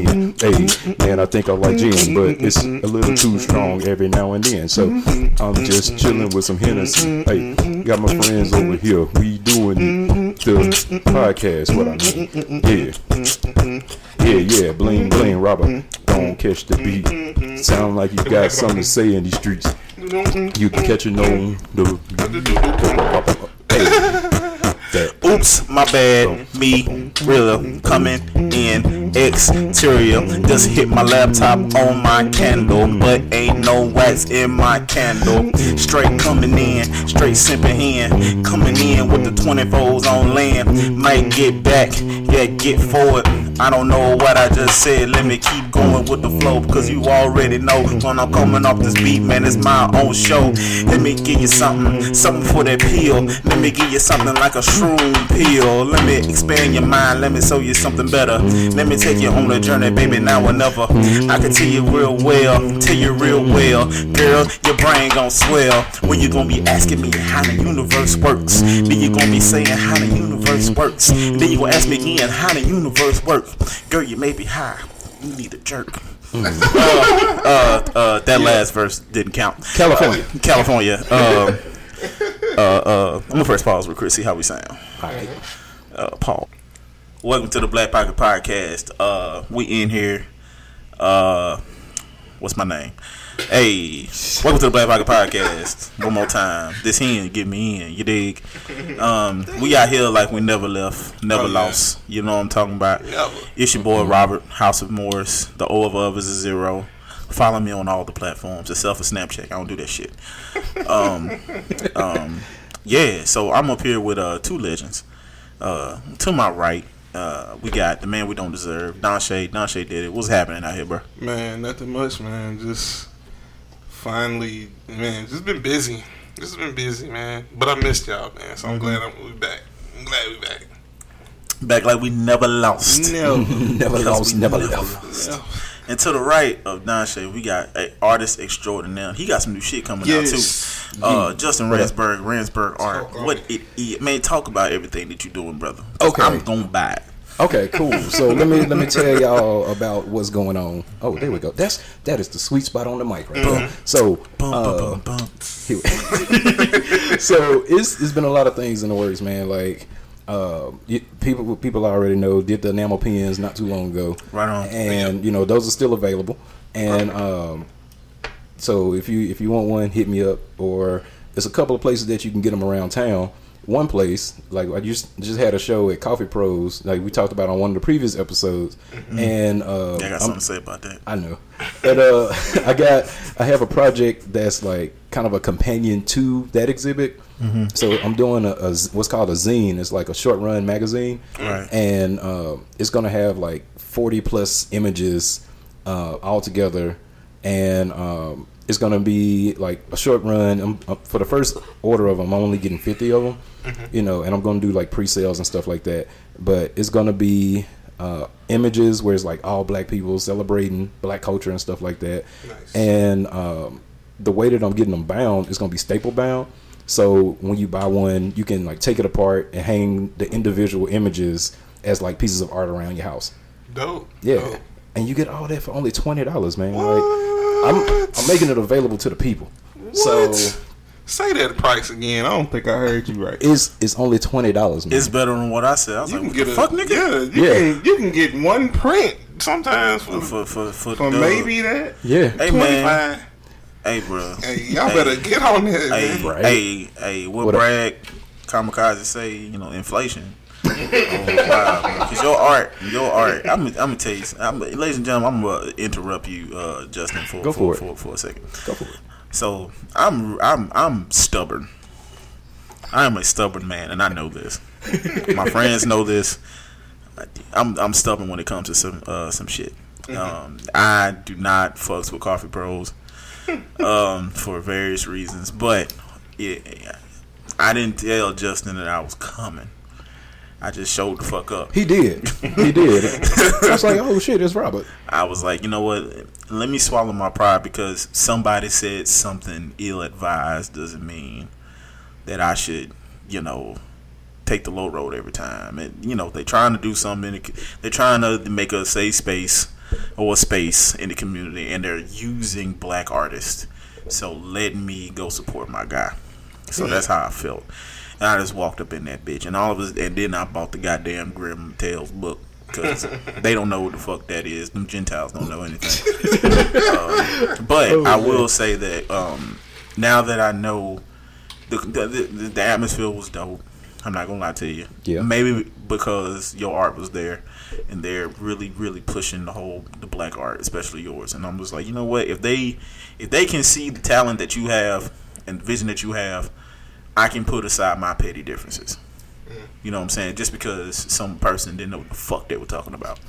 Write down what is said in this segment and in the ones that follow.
again. Hey, man, I think I like gin, but it's a little too strong every now and then. So I'm just chilling with some Hennessy. Hey, got my friends over here. We doing the podcast. What I mean? Yeah, yeah, yeah. Bling, bling, Robert. Don't catch the beat. Sound like you got something to say in these streets. You can catch it on the. Hey, Oops, my bad. Me, real, coming in exterior. Just hit my laptop on my candle, but ain't no wax in my candle. Straight coming in, straight simping in. Coming in with the 24s on land. Might get back, yeah, get forward. I don't know what I just said. Let me keep going with the flow because you already know when I'm coming off this beat, man, it's my own show. Let me give you something, something for that peel. Let me give you something like a shroom peel. Let me expand your mind. Let me show you something better. Let me take you on a journey, baby, now or never. I can tell you real well, tell you real well, girl, your brain gon' swell when you gon' be asking me how the universe works. Then you gon' be saying how the universe works. Then you gon' ask me again how the universe works. Girl, you may be high. You need a jerk. uh, uh, uh, that last verse didn't count. California. Uh, California. Uh, uh, I'm gonna first pause real quick, see how we sound. Alright. Uh, Paul. Welcome to the Black Pocket Podcast. Uh, we in here. Uh, what's my name? Hey, welcome to the Black Pocket Podcast. One more time. This in, get me in. You dig? Um, we out here like we never left, never Oh, yeah. lost. You know what I'm talking about? Never. It's your boy Robert, House of Morris. The O of others is zero. Follow me on all the platforms except for Snapchat. I don't do that shit. Um, um, yeah. So I'm up here with uh two legends. Uh, to my right, uh, we got the man we don't deserve, Don Shay. Don Shay did it. What's happening out here, bro? Man, nothing much, man. Just finally, man, just been busy. Just been busy, man. But I missed y'all, man. So I'm glad I'm we back. I'm glad we back. Back like we never lost. No. Never lost, we never never left. lost. And to the right of Don Shay, we got a artist extraordinaire. He got some new shit coming Yes. out too. Uh, Justin Ransburg, Ransburg art. Talk What it. is, man? Talk about everything that you're doing, brother. Okay. I'm gonna buy it. Okay, cool. So let me let me tell y'all about what's going on. Oh, there we go. That's that is the sweet spot on the mic right there. So uh. So it's it's been a lot of things in the works, man. Like uh, people people already know did the enamel pins not too long ago, Right on. And you know those are still available. And um, so if you if you want one, hit me up. Or there's a couple of places that you can get them around town. One place, like I just just had a show at Coffee Pros, like we talked about on one of the previous episodes, and uh, I got I'm- something to say about that. I know. But uh, I got I have a project that's like kind of a companion to that exhibit. So I'm doing a, a what's called a zine. It's like a short run magazine, Right. and uh, it's gonna have like 40 plus images uh, all together, and um, it's gonna be like a short run. Um, uh, for the first order of them, I'm only getting 50 of them, you know, and I'm gonna do like pre-sales and stuff like that. But it's gonna be uh, images where it's like all black people celebrating black culture and stuff like that. Nice. And um, the way that I'm getting them bound is gonna be staple bound. So when you buy one, you can like take it apart and hang the individual images as like pieces of art around your house. Dope. Yeah, Dope. and you get all that for only twenty dollars, man. Like I'm, I'm making it available to the people. So What? Say that price again. I don't think I heard you right. it's it's only twenty dollars. It's better than what I said. I was You like, can what get the a fuck, nigga? Yeah, you Yeah. can you can get one print sometimes for, For for for, for maybe that. yeah, Hey Twenty man, hey bro. Hey, y'all Hey. better get on that, Hey, man. Right. hey, hey, what, What up? Bragg Kamikaze say? You know, inflation. oh, wow, because your art, your art. I'm, I'm gonna tell you, I'm, ladies and gentlemen, I'm gonna interrupt you, uh, Justin, for Go for, for it. for, for a second. go for it. So I'm, I'm, I'm stubborn. I am a stubborn man, and I know this. My friends know this. I'm, I'm stubborn when it comes to some, uh, some shit. Um, I do not fucks with coffee pros, um, for various reasons. But yeah, I didn't tell Justin that I was coming. I just showed the fuck up. He did, he did. I was like, oh shit, it's Robert. I was like, you know what? Let me swallow my pride because somebody said something ill advised doesn't mean that I should, you know, take the low road every time. And you know, they're trying to do something. They're trying to make a safe space or a space in the community, and they're using black artists. So let me go support my guy. So that's how I felt. And I just walked up in that bitch, and all of us, and then I bought the goddamn Grim Tales book because they don't know what the fuck that is. Them Gentiles don't know anything. um, but I will say that um, now that I know the, the the the atmosphere was dope. I'm not gonna lie to you. Yeah. Maybe because your art was there, and they're really, really pushing the whole the black art, especially yours. And I'm just like, you know what? If they if they can see the talent that you have and the vision that you have, I can put aside my petty differences. You know what I'm saying? Just because some person didn't know what the fuck they were talking about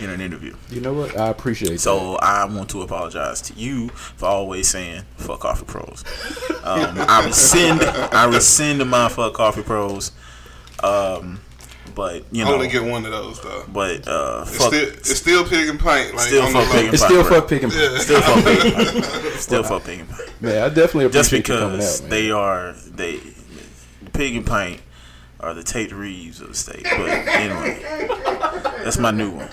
in an interview. You know what? I appreciate that. So I want to apologize to you for always saying "fuck coffee pros." Um, I rescind, I rescind my "fuck coffee pros." Um, but you I know, only get one of those though. but uh, It's fuck, still, it's still pig and pint. Like, Still fuck pig and it's pint, still bro. fuck picking. still fuck pig and pie. still fuck pig and pie. Man, I definitely Just appreciate you coming because out, man. they are they pig and pint are the Tate Reeves of the state. But anyway, that's my new one.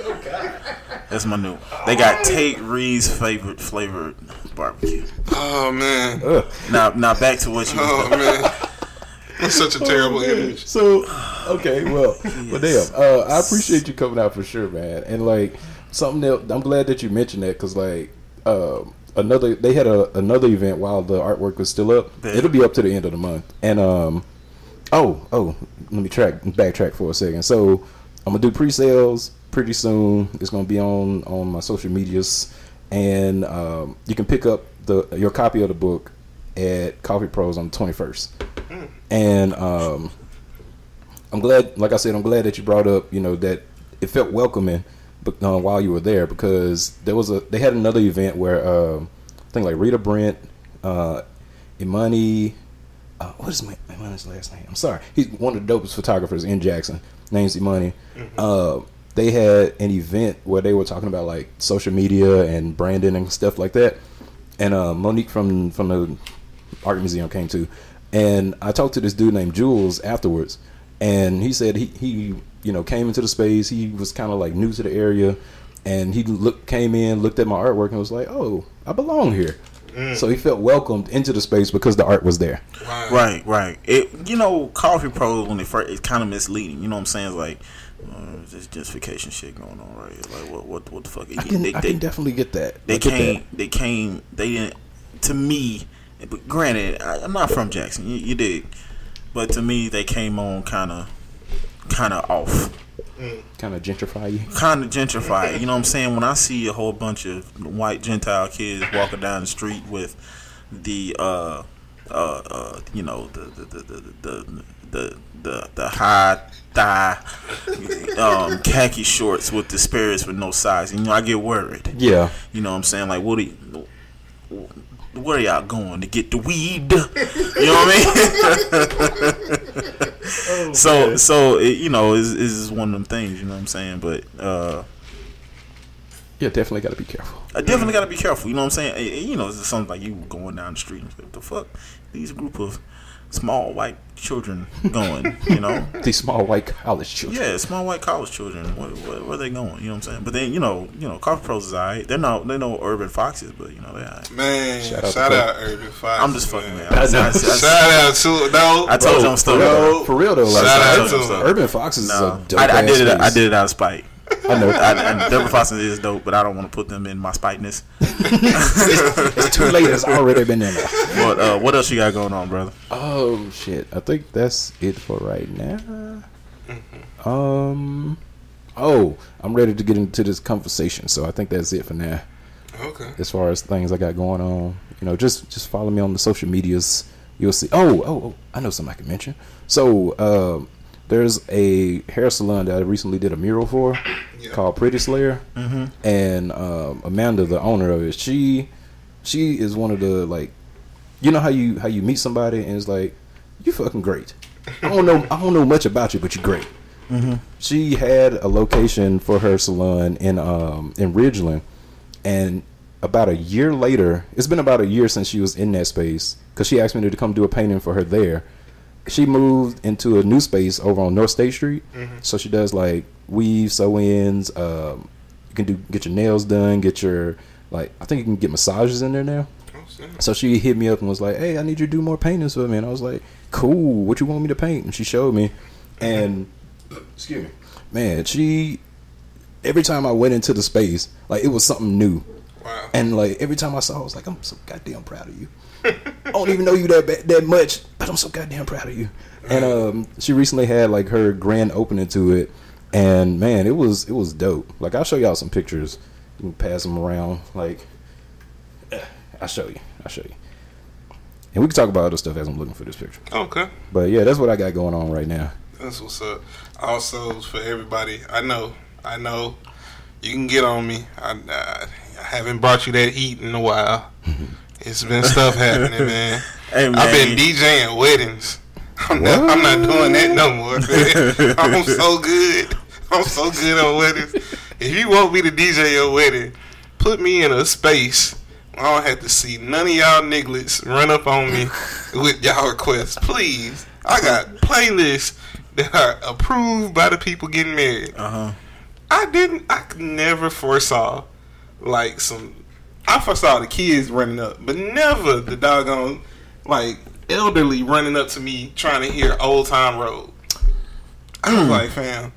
That's my new one. They got Tate Reeves favorite flavored barbecue. Oh man. Now, now back to what you. Oh man. That's such a terrible image. So okay, well, well, damn. Uh, I appreciate you coming out for sure, man. And like something else, I'm glad that you mentioned that because like uh, another, they had a another event while the artwork was still up. Yeah. It'll be up to the end of the month. And um, oh, oh, let me track backtrack for a second. So I'm gonna do pre-sales pretty soon. It's gonna be on on my social medias, and um, you can pick up the your copy of the book at Coffee Pros on the 21st. And um, I'm glad, like I said, I'm glad that you brought up, you know, that it felt welcoming, but uh, while you were there because there was a they had another event where um, I think like Rita Brent, uh, Imani, uh, what is my Imani's last name? I'm sorry, he's one of the dopest photographers in Jackson. Name's Imani. Uh, they had an event where they were talking about like social media and branding and stuff like that. And uh, Monique from from the art museum came to, and I talked to this dude named Jules afterwards, and he said he he you know came into the space. He was kind of like new to the area, and he look came in, looked at my artwork, and was like, "Oh, I belong here." So he felt welcomed into the space because the art was there. Wow. Right, right. It you know, coffee pros when they first it's kind of misleading. You know what I'm saying? It's like uh, this justification shit going on right here. Like what what what the fuck? I can, they, I they, can definitely get that. they I came that. they came they didn't to me. But granted, I, I'm not from Jackson. You, you dig? But to me, they came on kind of kind of off. kind of gentrify you. kind of gentrified. You know what I'm saying? When I see a whole bunch of white Gentile kids walking down the street with the, uh, uh, uh you know, the the the the the the, the, the high thigh um, khaki shorts with the spirits with no size, you know, I get worried. Yeah, You know what I'm saying? Like, what do you, where y'all going to get the weed? You know what I mean? so, so it, you know, is is one of them things. You know what I'm saying? But uh, yeah, definitely got to be careful. I definitely got to be careful. You know what I'm saying? You know, it's something like you going down the street and say, what the fuck? These group of small white children going, you know? These small white college children. Yeah, small white college children. Where, where, where they going? You know what I'm saying? But then, you know, you know, Coffee Pros is alright. They're not, they're no urban foxes, but you know, they alright. Man, Shout out, shout out out, Urban Fox. I'm just fucking man. man. I, I, I, Shout out to no. I told you I'm still. real, for real though. Like, Shout out to. Urban Foxes No, is a dope I, I did it. ass I did it out of spite. I know. I, and Deborah Foster is dope, but I don't want to put them in my spiteness. it's too late. It's already been in there. But uh, what else you got going on, brother? Oh shit! I think that's it for right now. Um. Oh, I'm ready to get into this conversation, so I think that's it for now. Okay. As far as things I got going on, you know, just just follow me on the social medias. You'll see. Oh, oh, oh I know something I can mention. So, um, there's a hair salon that I recently did a mural for Yeah. called Pretty Slayer, Mm-hmm. and um, Amanda, the owner of it, she she is one of the like, you know how you how you meet somebody and it's like, you fucking great. I don't know I don't know much about you, but you're great. She had a location for her salon in um in Ridgeland, and about a year later, it's been about a year since she was in that space because she asked me to come do a painting for her there. She moved into a new space over on North State Street, so she does like weave, sew ins, um, You can do get your nails done, get your like I think you can get massages in there now. So she hit me up and was like, "Hey, I need you to do more paintings for me." And I was like, "Cool. What you want me to paint?" And she showed me, and excuse me, man, she every time I went into the space, like it was something new. Wow. And like every time I saw, her, I was like, "I'm so goddamn proud of you." I don't even know you that that much, but I'm so goddamn proud of you. And um, she recently had like her grand opening to it, and man, it was it was dope. Like I'll show y'all some pictures. You can pass them around. Like I'll show you. I'll show you. And we can talk about other stuff as I'm looking for this picture. Okay. But yeah, that's what I got going on right now. That's what's up. Also, for everybody, I know, I know, you can get on me. I, I, I haven't brought you that heat in a while. It's been stuff happening, man. Hey, man. I've been DJing weddings. I'm not, I'm not doing that no more. Man. I'm so good. I'm so good on weddings. If you want me to DJ your wedding, put me in a space. I don't have to see none of y'all nigglets run up on me with y'all requests. Please. I got playlists that are approved by the people getting married. Uh huh. I didn't. I never foresaw like some. I foresaw the kids running up, but never the doggone like elderly running up to me trying to hear "Old Town Road." I was like, fam.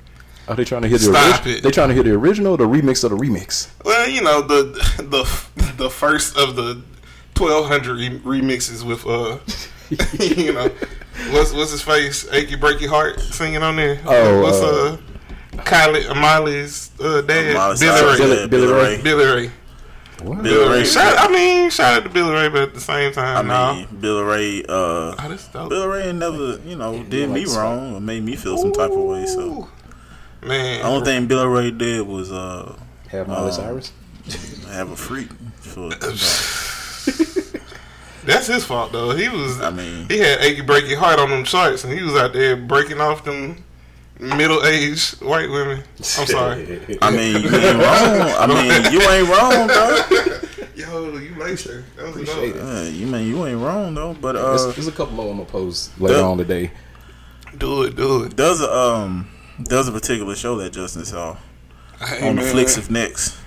Are they trying to hear the original? it. They trying to hear the original, or the remix of the remix. Well, you know the the the first of the twelve hundred remixes with uh, you know, what's what's his face? Achy Breaky Heart singing on there. Oh, what's uh, uh, Kylie Miley's uh, dad? Miley Billy Ray. yeah, Billy Billy Ray. Ray. Billy Ray. What? Billy Ray. Shout, I mean, shout out to Billy Ray, but at the same time, I no. mean, Billy Ray. Uh, Oh, that's. Billy Ray never, you know, did me like wrong or made me feel some type of way. So Ooh. man, the only thing Billy Ray did was uh Have Miley Um, Cyrus? have a freak. For, that's his fault though. He was, I mean, he had achy breaky heart on them charts, and he was out there breaking off them middle aged white women. I'm sorry. I mean, you ain't wrong. I mean, you ain't wrong, though. Yo, you laced her. That was Appreciate dope. Uh, you mean you ain't wrong though. But There's, uh, there's a couple more I'm gonna post later Yeah. on today. Do it, do it. there's a um, there's a particular show that Justin saw Hey, on the man. Flicks of Next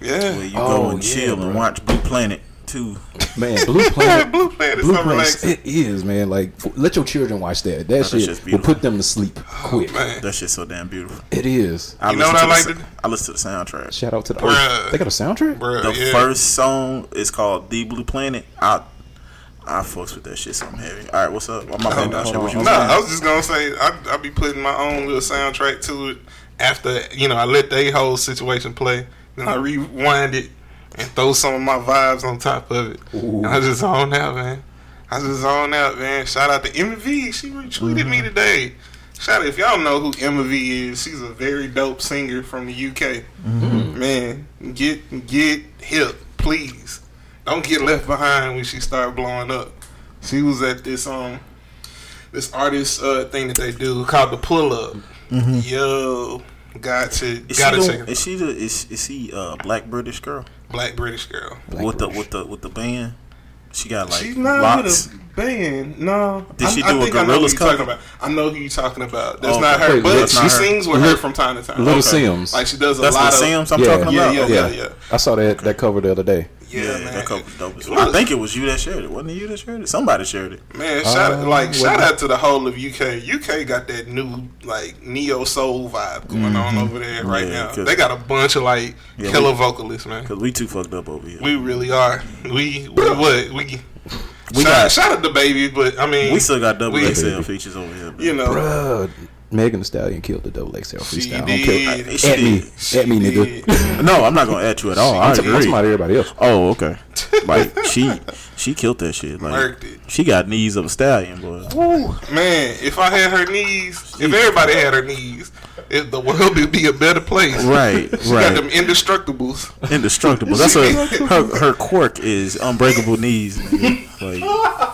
Yeah. where you Oh, go and yeah, chill bro. and watch Blue Planet too. Man, Blue Planet. Blue Planet is Blue so Planet, it is man. Like, let your children watch that. That that's shit will put them to sleep oh, quick. Man. That shit's so damn beautiful. It is. I You know what to I like the, to- s- I listen to the soundtrack. Shout out to the. Bruh. Oh, they got a soundtrack. Bruh, The yeah. first song is called "The Blue Planet." I I fucks with that shit something heavy. All right, what's up? I'm my bad. hold Shit, on, what you hold No, was I was just gonna say I I be putting my own little soundtrack to it after you know I let the whole situation play, then I rewind it and throw some of my vibes on top of it. Ooh. And I just zone out, man. I just zone out, man. Shout out to Emma V. She retweeted me today. Shout out if y'all know who Emma V is. She's a very dope singer from the UK. Man, get get hip, please. Don't get left behind when she start blowing up. She was at this um this artist uh thing that they do called the pull up. Yo, got to Is gotta check it. is she the is, is she a black British girl Black British girl. Black with the with the with the band? She got like She's not locks. with a band. No. Did I- she I do a think I know who you talking cover? about. I know who you talking about. That's Oh, not her, Wait, but that's she her. sings with her from time to time. Little Okay. Simz. Like she does a That's lot what of Simz I'm Yeah. talking Yeah, about. yeah, yeah, yeah. I saw that that cover the other day. Yeah, Yeah, man. that couple dope as well. I think it was you that shared it. Wasn't it you that shared it? Somebody shared it. Man, shout Uh, like what- shout out to the whole of UK. UK got that new like neo soul vibe going on over there right Mm-hmm. Yeah, now. 'cause- They got a bunch of like Yeah, killer we- vocalists, man. Cause we too fucked up over here. We really are. We we what we. We shout, got- shout out the baby, but I mean We still got double we- XL features over here. You know, Bruh, Megan Thee Stallion killed the double XL She freestyle. Don't did. kill- She At me. She at me, did. nigga. No, I'm not gonna at you at all. I I'm talking about everybody else. Oh, okay. Like she, she killed that shit. Like it. she got knees of a stallion, boy. Ooh, man. If I had her knees, if everybody had her knees, if the world would be a better place. Right, She got them indestructibles. Indestructible. That's her, her. Her quirk is unbreakable knees. nigga. Like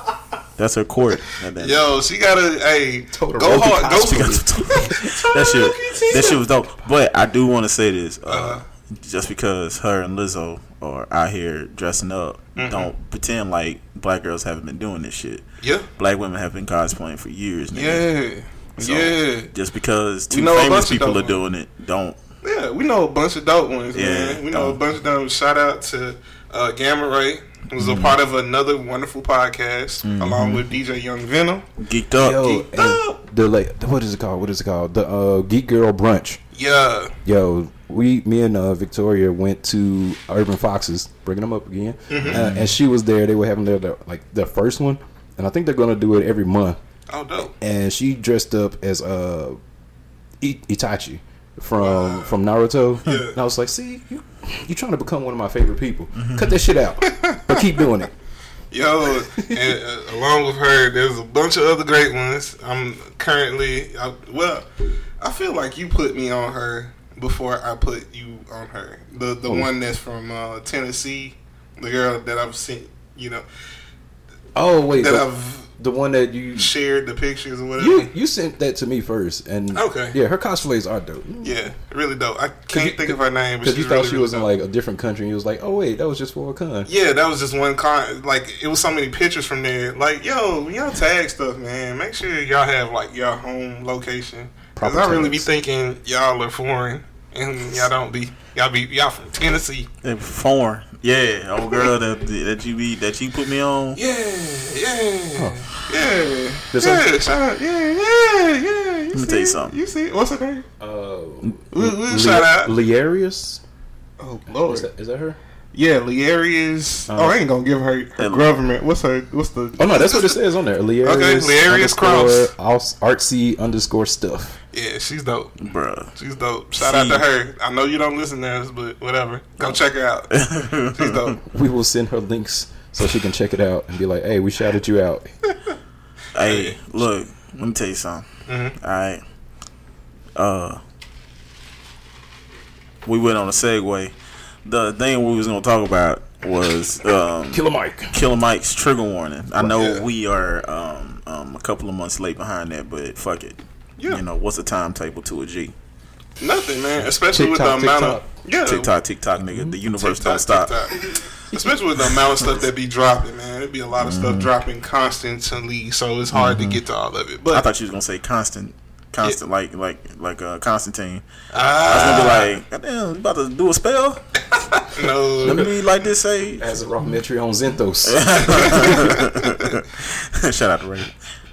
that's her court. Goddamn. Yo, she got a hey Total go hard, go Cosby. She got that shit. That shit was dope. But I do want to say this. Uh, Uh-huh. Just because her and Lizzo are out here dressing up, Mm-hmm. don't pretend like black girls haven't been doing this shit. Yeah, Black women have been cosplaying for years. Nigga. yeah, So, yeah. Just because We two know a bunch famous people are doing it, don't Yeah, Yeah, we know a bunch of dope ones, Yeah, man. We know a bunch of them. Shout out to uh, Gamma Ray, who's Mm-hmm. a part of another wonderful podcast, along with DJ Young Venom. Geeked up. Yo, geeked up. the like, what is it called? What is it called? The uh, Geek Girl Brunch. Yeah, Yo, we, me and uh, Victoria went to Urban Foxes, bringing them up again, Mm-hmm. uh, and she was there. They were having their, their like their first one, and I think they're gonna do it every month. oh dope. And she dressed up as uh, Itachi from from Naruto, Yeah. and I was like, "See, you you trying to become one of my favorite people? Cut that shit out, but keep doing it." Yo, and uh, along with her, there's a bunch of other great ones. I'm currently, I, well, I feel like you put me on her before I put you on her. The the Oh. one that's from uh, Tennessee, the girl that I've seen, you know, Oh wait, that the, I've the one that you shared the pictures or whatever. you you sent that to me first, and Okay. yeah, her cosplays are dope. Yeah, really dope. I can't you- think of her name, but Because you thought really, she really was in dope. like a different country, and you was like, "Oh wait, that was just for a con." Yeah, that was just one con. Like it was so many pictures from there. Like, yo, y'all tag stuff, man, make sure y'all have like your home location. Cause Proper I really be thinking y'all are foreign and y'all don't be. Y'all be y'all from Tennessee. They foreign. Yeah, old girl that that you be that you put me on. Yeah, yeah, yeah, This yeah. one? Shout out, yeah, yeah, yeah. You me see tell you it? something. You see it? what's her name? Uh, We, we shout out. Learius. Oh Is that, is that her? Yeah, Learius. Uh, oh, I ain't gonna give her her government. What's her? What's the? Oh no, that's what it says on there. Learius. Okay, Learius aus- artsy underscore stuff. Yeah, she's dope. Bruh. She's dope. Shout out to her. I know you don't listen to us, but whatever. Go check her out. She's dope. We will send her links so she can check it out and be like, "Hey, we shouted you out." Hey, look, let me tell you something. Mhm. All right. Uh, we went on a segue. The thing we was gonna talk about was um, Killer Mike. Killer Mike's trigger warning. I know Yeah. we are um, um, a couple of months late behind that, but fuck it. Yeah. You know what's the timetable to a G? Nothing, man. Especially TikTok, with the amount TikTok. of yeah, TikTok, TikTok, nigga. The universe TikTok, don't stop. TikTok. Especially with the amount of stuff that be dropping, man. It'd be a lot of Mm-hmm. stuff dropping constantly, so it's hard to get to all of it. But I thought you was gonna say constant, constant, like like like uh, Constantine. Ah. I was gonna be like, goddamn, you about to do a spell? no, Let me like this say. As a documentary on Zenthos. Shout out to Ray.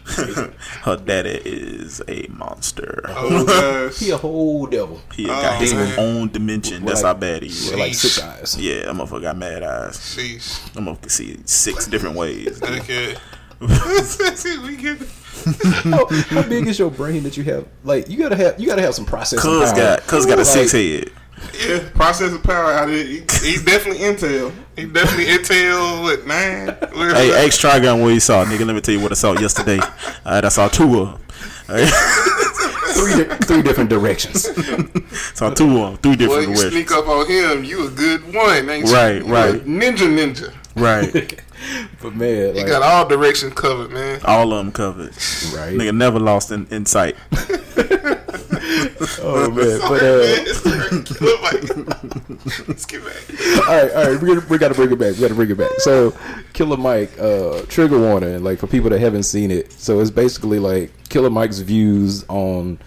Her daddy is a monster. oh gosh. he a whole devil. He Oh, got his man. own dimension. That's Like- how bad he is. With like six eyes. Yeah, that motherfucker got mad eyes. Sheesh. That motherfucker can see six different ways. Okay. we get how, how big is your brain that you have? Like you gotta have you gotta have some processing Cuz power. got cuz got a Like, six head. yeah. Processing power out of it. He, he definitely Intel. He definitely Intel. What nine? What is Hey, that? X Trigon, what you saw, nigga? Let me tell you what I saw yesterday. Alright, I saw two of them. Three, di- three different directions. saw two of them, three Boy, different you directions. sneak up on him, you a good one, ain't you? Right, You right. a Ninja, ninja. Right, But man, You like, got all directions covered, man. all of them covered. right? Nigga never lost in, in sight. Oh man, but uh, Let's get back. all right, all right, we gotta, we gotta bring it back. We gotta bring it back. So, Killer Mike, uh, trigger warning, like for people that haven't seen it. So it's basically like Killer Mike's views on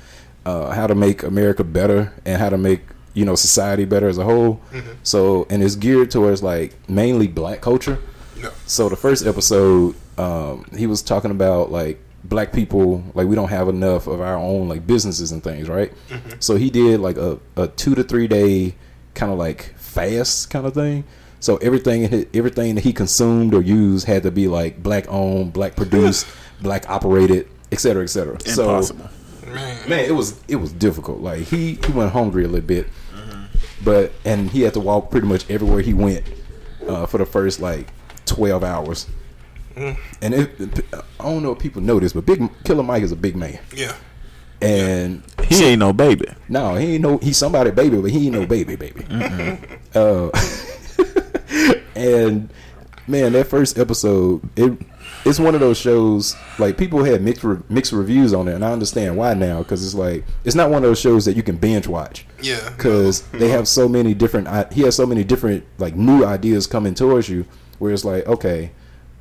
uh, how to make America better and how to make you know society better as a whole. So, and it's geared towards like mainly black culture. No. So the first episode, um, he was talking about like black people, like we don't have enough of our own like businesses and things, right? So he did like a, a two to three day kind of like fast kind of thing. So everything everything that he consumed or used had to be like black owned, black produced, black operated, et cetera, et cetera. So Impossible. Man. man, it was it was difficult. Like he he went hungry a little bit, but and he had to walk pretty much everywhere he went uh, for the first like twelve hours. And it, I don't know if people know this, but Big Killer Mike is a big man, Yeah. and He ain't no baby. no, he ain't no he's somebody baby, but he ain't no baby baby. Uh, and man, that first episode, it it's one of those shows like people had mixed re- mixed reviews on it, and I understand why now because it's like it's not one of those shows that you can binge watch Yeah. because they have so many different. He has so many different like new ideas coming towards you, where it's like, okay,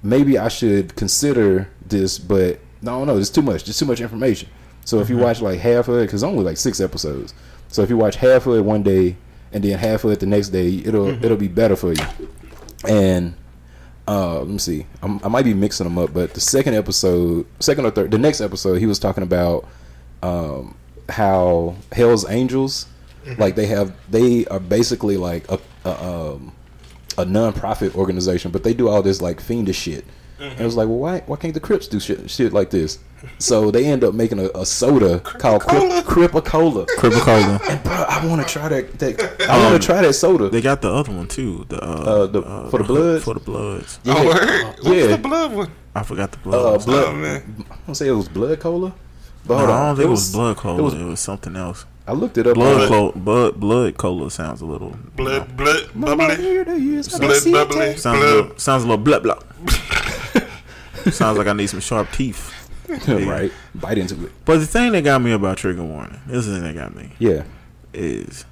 maybe I should consider this, but no, no, it's too much. It's too much information. So if you watch like half of it, because only like six episodes, So if you watch half of it one day and then half of it the next day, it'll it'll be better for you. And uh, let me see, I'm, I might be mixing them up, but the second episode, second or third, the next episode, he was talking about um, how Hell's Angels, like they have, they are basically like a, a um, a non-profit organization, but they do all this like fiendish shit. And it was like, well, why why can't the Crips do shit shit like this? So they end up making a, a soda called Crip, Crip-A-Cola. Cripple Cola. And bro, I want to try that. that I want to try that soda. They got the other one too. The uh, Uh, the- for the Bloods? For the bloods. Yeah. Oh, word. What's Yeah. the blood one? I forgot the uh, bloods. blood. Oh, man. I want to say it was blood cola. But No, hold I don't think it was, blood cola. It was, it was something else. I looked it up. Blood, on- cola, blood, blood cola sounds a little Blood, blood, bubbly. here they is, Blood, Mama, see it, bubbly. take. sounds a little, sounds a little blah blah. sounds like I need some sharp teeth. right. Bite into it. But the thing that got me about trigger warning, this is the thing that got me, Yeah. is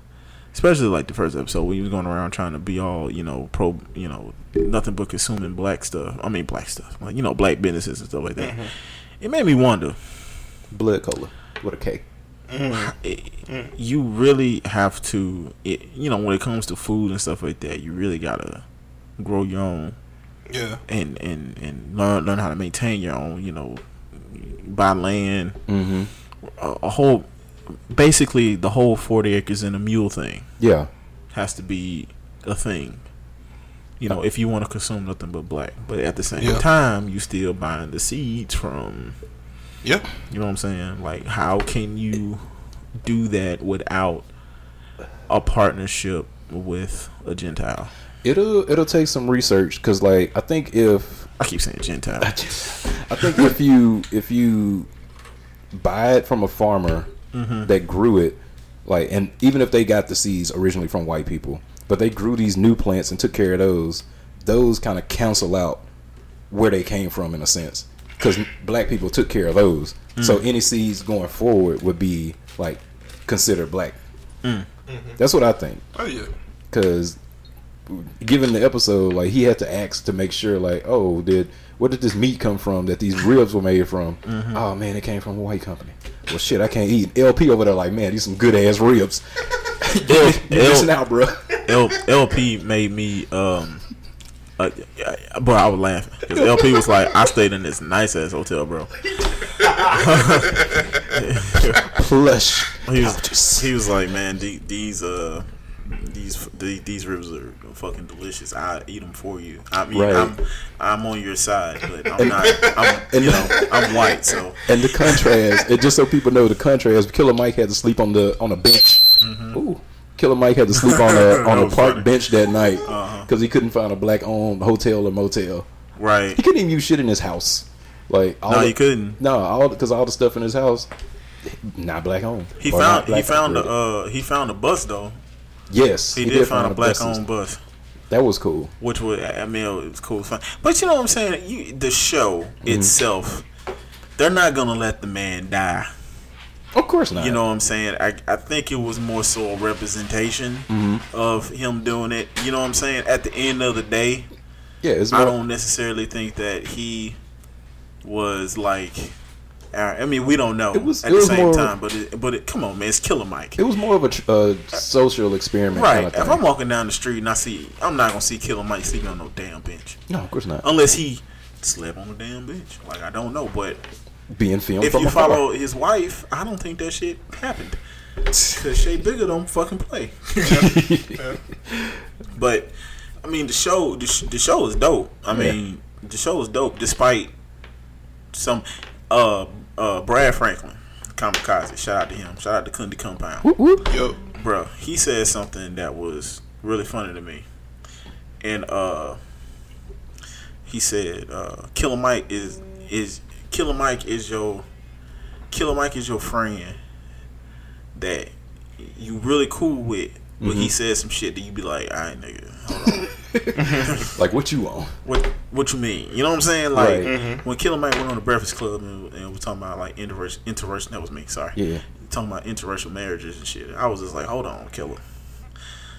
especially like the first episode when he was going around trying to be all you know pro, you know nothing but consuming black stuff. I mean black stuff, like you know black businesses and stuff like that. Mm-hmm. It made me wonder. Blood cola with a It- you really have to, it, you know, when it comes to food and stuff like that, you really gotta grow your own Yeah. and and and learn learn how to maintain your own. You know, buy land, Mm-hmm. a, a whole, basically the whole forty acres and a mule thing Yeah. has to be a thing. You know, if you want to consume nothing but black, but at the same Yeah. time, you still buying the seeds from Yeah. You know what I'm saying? Like, how can you do that without a partnership with a Gentile? It'll it'll take some research because like I think if I keep saying Gentile. I think if you if you buy it from a farmer mm-hmm. that grew it, like, and even if they got the seeds originally from white people, but they grew these new plants and took care of those, those kind of cancel out where they came from in a sense, because black people took care of those. So mm. any seeds going forward would be like considered black. Mm. Mm-hmm. That's what I think Oh yeah. because given the episode, like he had to ask to make sure, like, oh, did where did this meat come from that these ribs were made from? Mm-hmm. Oh man, it came from a white company. Well, shit, I can't eat. LP over there, like, man, these some good ass ribs. L- You're missing out, bro. L- LP made me, um, uh, bro, I was laughing because LP was like, I stayed in this nice ass hotel, bro. Plush. He was, he was like, man, these, uh, these these ribs are fucking delicious. I eat them for you. I mean, Right. I'm I'm on your side, but I'm not. I'm you know I'm white, so And the contrast, and just so people know the contrast, Killer Mike had to sleep on the on a bench. Ooh. Killer Mike had to sleep on a on. A park funny. bench that night because Uh-huh. he couldn't find a black owned hotel or motel. right. He couldn't even use shit in his house. Like all No, the- he couldn't. No, all because all the stuff in his house, not black owned. He found he found a uh he found a bus though. yes, He, did, find a black owned bus, That was cool. which was I mean it was cool. But you know what I'm saying? You, the show Mm-hmm. itself, they're not gonna let the man die. Of course not. You know what I'm saying? I, I think it was more so a representation Mm-hmm. of him doing it. You know what I'm saying? At the end of the day, yeah, it's I don't necessarily think that he was like. I mean, we don't know It was- at it the was same more- time, but it, but it, come on, man, it's Killer Mike. It was more of a uh, social experiment. Right. Kind of if. I'm walking down the street and I see, I'm not gonna see Killer Mike sleeping on no damn bench, no, of course not. unless he slept on the damn bench. Like I don't know, but Being filmed if from you afar. follow his wife, I don't think that shit happened. Cause Shay Bigger don't fucking play. but I mean, the show, the, the show is dope. I mean, the show is dope, despite some. Uh, uh, Brad Franklin, Kamikaze. Shout out to him. Shout out to Kundi Compound. Whoop, whoop. Yo. Bro, he said something that was really funny to me. And uh he said, uh Killer Mike is is Killer Mike is your Killer Mike is your friend that you really cool with. But he mm-hmm. said some shit that you be like, alright nigga, hold on. Like what you on? What what you mean? You know what I'm saying? Like Right. Mm-hmm. when Killer Mike went on the Breakfast Club and, and was talking about like interracial, interracial that was me, sorry. Yeah, Talking about interracial marriages and shit. I was just like, hold on, Killer.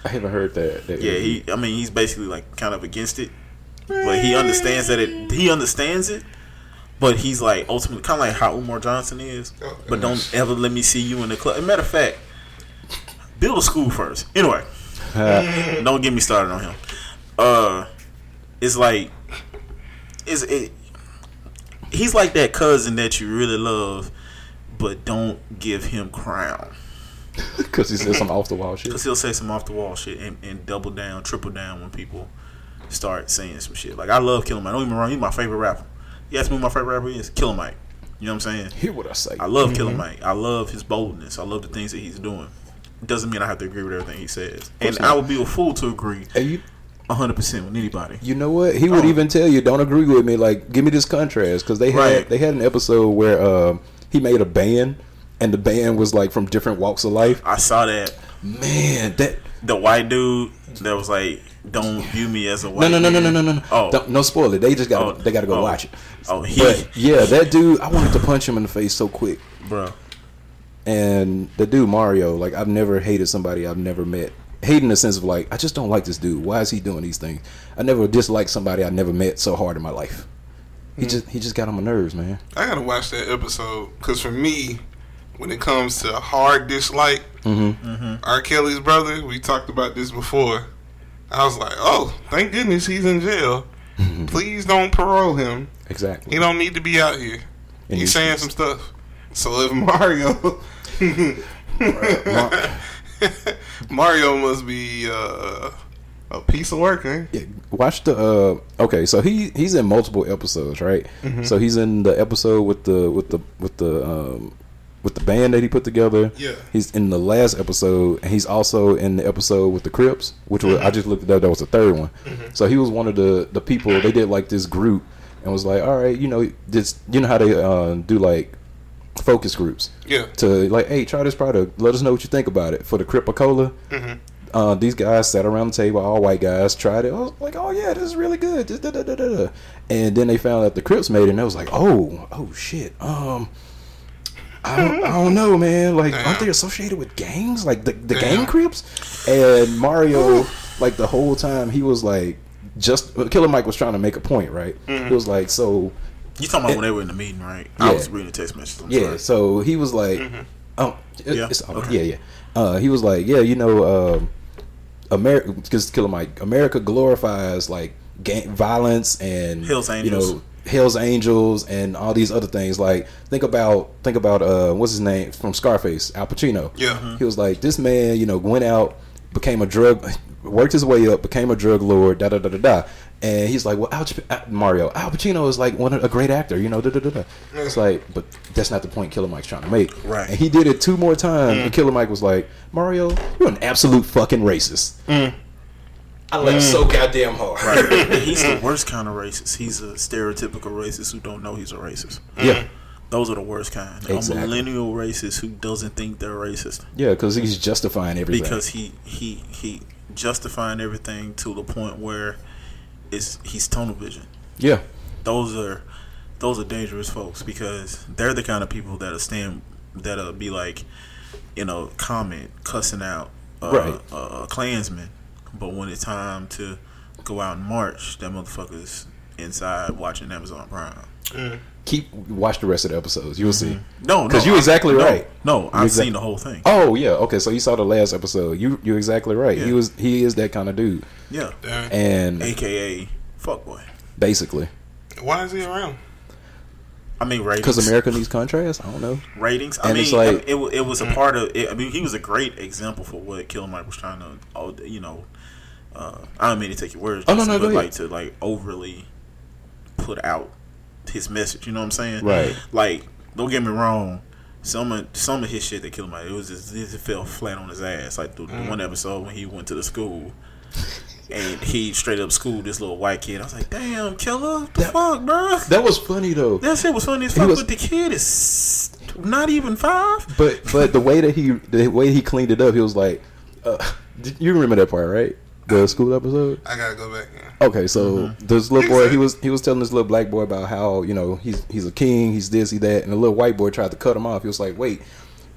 I haven't heard that. that Yeah, he. I mean, he's basically like kind of against it, but he understands that it. He understands it, but he's like ultimately kind of like how Umar Johnson is. But don't ever let me see you in the club. Matter of fact, build a school first. Anyway, don't get me started on him. Uh, it's like, it's it. He's like that cousin that you really love, but don't give him crown. Because he said some off the wall shit. Cause he'll say some off the wall shit and, and double down, triple down when people start saying some shit. Like I love Killer Mike. Don't get me wrong, he's my favorite rapper. You ask me my favorite rapper is? Killer Mike. You know what I'm saying? Hear what I say. I love Killer Mike. I love his boldness. I love the things that he's doing. Doesn't mean I have to agree with everything he says. And not. I would be a fool to agree you, 100% with anybody. you know what? He would Oh. even tell you, "Don't agree with me." Like, give me this contrast because they had Right. they had an episode where uh, he made a band, and the band was like from different walks of life. I saw that Man, that the white dude that was like, "Don't view me as a no white." no no no no no no no Oh, Don't- no spoil it. They just got Oh, they got to go oh. watch it. oh, he, But yeah, that dude, I wanted to punch him in the face so quick. bro. And the dude Mario, like I've never hated somebody I've never met. Hate in the sense of like I just don't like this dude. Why is he doing these things? I never disliked somebody I never met so hard in my life. He just he just got on my nerves, man. I gotta watch that episode because for me, when it comes to hard dislike, Mm-hmm. R. Kelly's brother, we talked about this before. I was like, oh, thank goodness he's in jail. Mm-hmm. Please don't parole him. Exactly. He don't need to be out here. And He's you- saying some stuff. So if Mario, Mario must be uh, a piece of work, man. Yeah, watch the uh okay so he he's in multiple episodes right so he's in the episode with the with the with the um with the band that he put together Yeah. he's in the last episode and he's also in the episode with the crips which was i just looked at that that was the third one so he was one of the the people they did like this group and was like all right you know this you know how they uh do like focus groups Yeah. to like, hey, try this product. Let us know what you think about it. For the Crip-A-Cola, uh, these guys sat around the table, all white guys, tried it. I was like, oh yeah, this is really good. And then they found out the Crips made it, and I was like, oh, oh shit. Um, I don't, I don't know, man. Like, aren't they associated with gangs, like the the Damn. gang Crips? And Mario, like the whole time, he was like, just Killer Mike was trying to make a point, right? He was like, so You talking about when they were in the meeting, right? I was reading the text messages. I'm yeah, sorry. so he was like, oh, it- Yeah, it's, okay. yeah, yeah. Uh, he was like, yeah, you know, um America, because Killer Mike, America glorifies like gang violence and Hell's you know, Hell's Angels and all these other things. Like, think about, think about, uh, what's his name from Scarface, Al Pacino. Yeah. He was like, this man, you know, went out, became a drug, worked his way up, became a drug lord, da da da da da. And he's like, well, Al, uh, Mario, Al Pacino is like one a great actor, you know, da da da da. It's like, but that's not the point Killer Mike's trying to make. Right. And he did it two more times, and Killer Mike was like, Mario, you're an absolute fucking racist. I laughed so goddamn hard. Right. he's the worst kind of racist. He's a stereotypical racist who don't know he's a racist. Yeah. Those are the worst kind. Exactly. A millennial racist who doesn't think they're racist Yeah, because he's justifying everything. because he he he justifying everything to the point where it's he's tunnel vision. yeah. Those are those are dangerous folks because they're the kind of people that'll stand that'll be like, you know, comment cussing out uh, Right. uh, a Klansman, but when it's time to go out and march, that motherfucker's inside watching Amazon Prime. Mm. Keep watch the rest of the episodes. You will see. Mm-hmm. No, no, 'Cause you're exactly no, right. No, I've exact- seen the whole thing. Oh yeah, okay. So you saw the last episode. You you're exactly right. He was he is that kind of dude, Yeah, Damn. and AKA fuckboy. basically Why is he around? I mean, ratings. because America needs contrast. I don't know. ratings. I And mean, it's like- it, wa- it was a mm. part of. It, I mean, he was a great example for what Killer Mike was trying to. oh, You know, uh, I don't mean to take your words. Oh, no, Justin, no, go but like to like overly put out his message. You know what I'm saying? Right. Like, don't get me wrong. Some of some of his shit that Killer Mike, it was just it fell flat on his ass. Like the, the one episode when he went to the school. And he straight up schooled this little white kid. I was like, "Damn, killer, what the That- fuck, bro?" That was funny though. That shit was funny as fuck, was- but the kid is not even five. But but the way that he the way he cleaned it up, he was like, uh, you remember that part, right? The school episode. I gotta go back. Yeah. Okay, so mm-hmm. this little boy, he was he was telling this little black boy about how you know he's he's a king, he's this, he that, and the little white boy tried to cut him off. He was like, "Wait,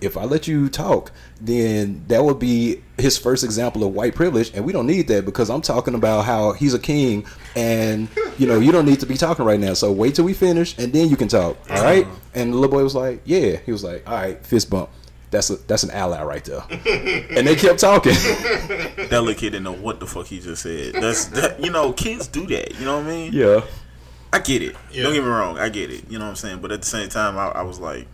if I let you talk, then that would be his first example of white privilege, and we don't need that because I'm talking about how he's a king, and you know you don't need to be talking right now. So wait till we finish, and then you can talk. All right?" Uh-huh. And the little boy was like, "Yeah." He was like, "All right, fist bump." That's a that's an ally right there. and they kept talking. That little kid didn't know what the fuck he just said. That's that. You know, kids do that. You know what I mean? yeah. I get it. Yeah. Don't get me wrong. I get it. You know what I'm saying? But at the same time, I, I was like,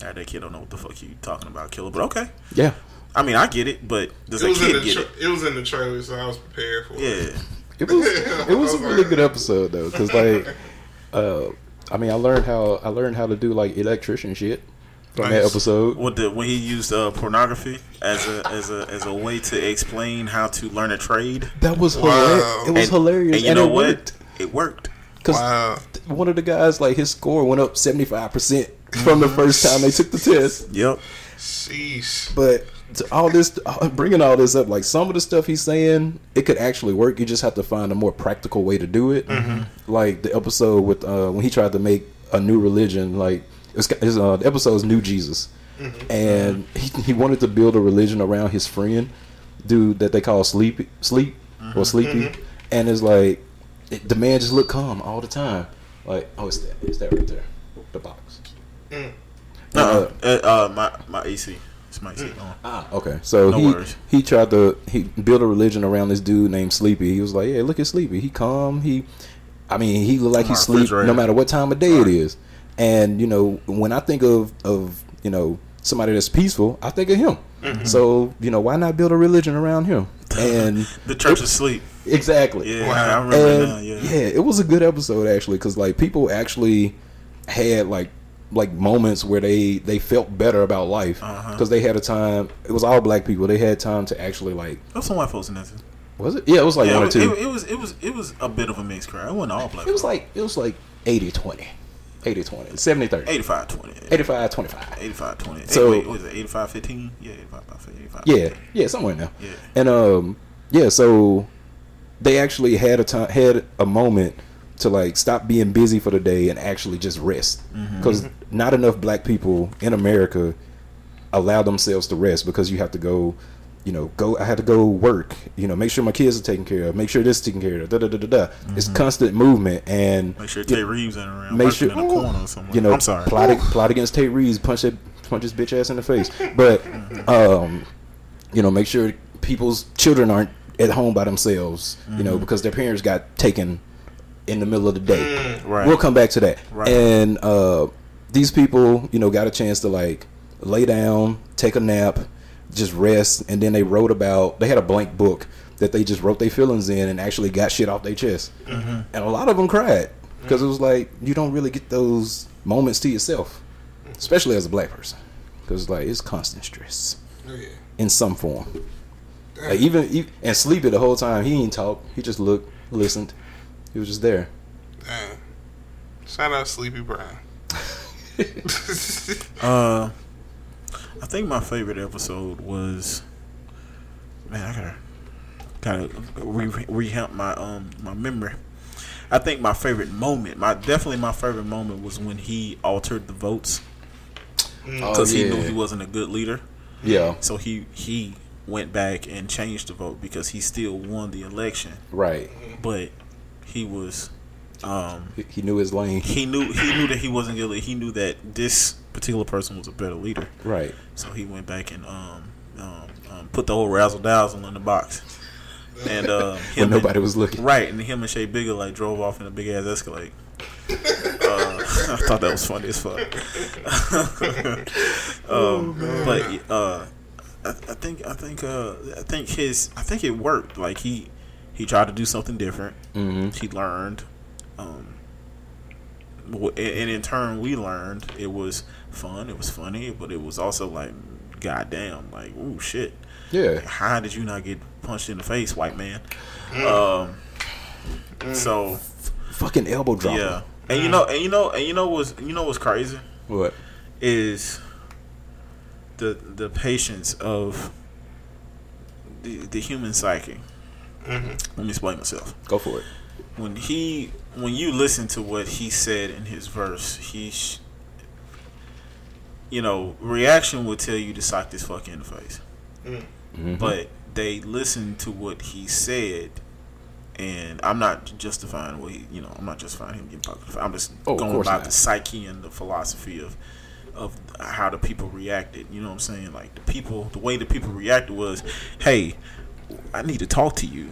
that kid don't know what the fuck you talking about, killer. But okay. Yeah. I mean, I get it. But does It a was in kid the get tra- it? it was in the trailer, so I was prepared for it. Yeah. It was it was a really good episode though, because like, uh, I mean, I learned how I learned how to do like electrician shit from that episode. What the when he used uh, pornography as a as a as a way to explain how to learn a trade. That was Wow. hilarious. It was And- hilarious, And you and know it what? worked. It worked. Because Wow. one of the guys, like his score went up seventy five percent from the first time they took the test. Yep. Sheesh. But to all this, uh, bringing all this up, like some of the stuff he's saying, it could actually work. You just have to find a more practical way to do it. Like the episode with uh, when he tried to make a new religion, like it was, his, uh, the episode is New Jesus, and he he wanted to build a religion around his friend, dude that they call Sleepy, Sleep or Sleepy, and it's like it, the man just looked calm all the time. Like oh, it's that, it's that right there, the box. Uh, uh, uh, my my AC. It's my AC. on. Ah, okay. So No he worries. he tried to he built a religion around this dude named Sleepy. He was like, "Yeah, look at Sleepy. He calm. He, I mean, he look like he sleep no matter what time of day it is." And you know, when I think of of you know somebody that's peaceful, I think of him. Mm-hmm. So you know, why not build a religion around him? And The church of sleep. exactly. Yeah, Wow. I remember And now. Yeah. yeah, it was a good episode actually because like people actually had like like moments where they they felt better about life Uh-huh. because they had a time. It was all black people. They had time to actually like There was some white folks in that too. was it? Yeah, it was like Yeah, one it, or was- two. it, it was it was it was a bit of a mixed crowd. It wasn't all black. It was like it was like 80 20. 80 20. 70 30. 85 20. 85 25. 85 20. So- wait, was it 85 15? Yeah, 85 85. Yeah, yeah, somewhere now. Yeah. And um, yeah, so they actually had a time, had a moment to like stop being busy for the day and actually just rest, Mm-hmm. because not enough black people in America allow themselves to rest because you have to go, you know, go. I had to go work. You know, make sure my kids are taken care of. Make sure this is taken care of. Da da da da da. It's constant movement and Mm-hmm. Make sure Tate Reeves ain't around. make sure in a corner or somewhere. you know I'm sorry. plot plot against Tate Reeves, punch that punch his bitch ass in the face. But um, you know, make sure people's children aren't at home by themselves. You know, because their parents got taken in the middle of the day. Right. We'll come back to that. Right. And uh, these people, you know, got a chance to like lay down, take a nap, just rest, and then they wrote about. They had a blank book that they just wrote their feelings in and actually got shit off their chest. Mm-hmm. And a lot of them cried because it was like you don't really get those moments to yourself, especially as a black person, because like it's constant stress Oh, yeah. in some form. Like even, even and sleepy the whole time. He didn't talk. He just looked, listened. He was just there. Damn. Shout out Sleepy Brown. Uh, I think my favorite episode was man. I gotta gotta re- rehab my um my memory. I think my favorite moment, my definitely my favorite moment was when he altered the votes because he knew he wasn't a good leader. Yeah, So he he went back and changed the vote because he still won the election, right. but he was um He, he knew his lane. he knew he knew that he wasn't good. He knew that this particular person was a better leader. Right. So he went back and um, um, um put the whole razzle dazzle in the box. And um, him When nobody and, was looking. right, and him and Shay Bigger like drove off in a big ass Escalade. uh, I thought that was funny as fuck. um, but uh, I, I think I think uh, I think his I think it worked. Like he he tried to do something different. hmm He learned, um, and and in turn we learned it was fun. It was funny, but it was also like, goddamn, like, ooh, shit. Yeah. How did you not get punched in the face, white man? Um, so Fucking elbow drop. yeah, and you know, and you know, and you know what's you know what's crazy What? is the the patience of the the human psyche. Let me explain myself. Go for it. when he when you listen to what he said in his verse, he sh- you know, reaction will tell you to sock this fuck in the face. Mhm. But they listened to what he said and I'm not justifying what he you know, I'm not justifying him getting popular. I'm just Oh, going about not. the psyche and the philosophy of of how the people reacted. You know what I'm saying? Like the people, the way the people reacted was, "Hey, I need to talk to you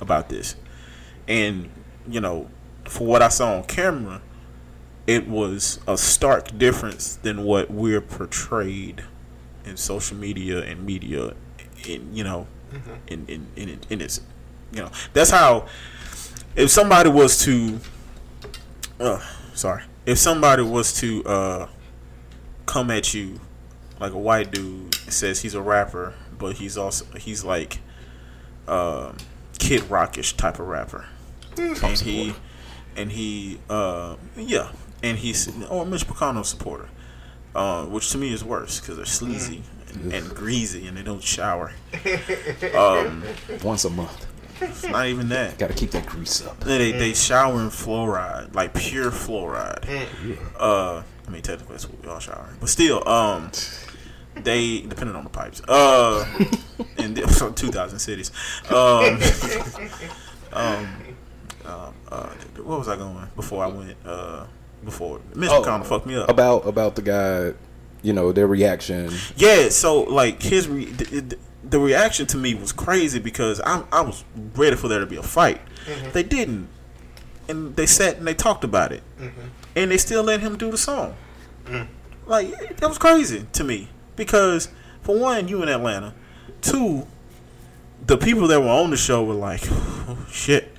about this," and you know, for what I saw on camera, it was a stark difference than what we're portrayed in social media and media. In you know, in in in in, in its, you know, that's how. If somebody was to, uh, sorry, if somebody was to uh, come at you like a white dude says he's a rapper, but he's also he's like um, kid rockish type of rapper, and he and he uh, yeah, and he's or Mitch McConnell supporter, uh, which to me is worse because they're sleazy and, and greasy and they don't shower. Um, Once a month. not even that. Got to keep that grease up. They they shower in fluoride, like pure fluoride. Uh, I mean technically that's what we all shower, but still, um, they depending on the pipes. Uh, in the, 2,000 cities. Um, um, um, uh, what was I going before I went? Uh, before Mitch Oh. McConnell fucked me up. About about the guy, you know, their reaction. Yeah, so like his re- the, the, the reaction to me was crazy because I I was ready for there to be a fight. They didn't, and they sat and they talked about it, and they still let him do the song. Like that was crazy to me because for one, you in Atlanta, two, the people that were on the show were like, oh, shit.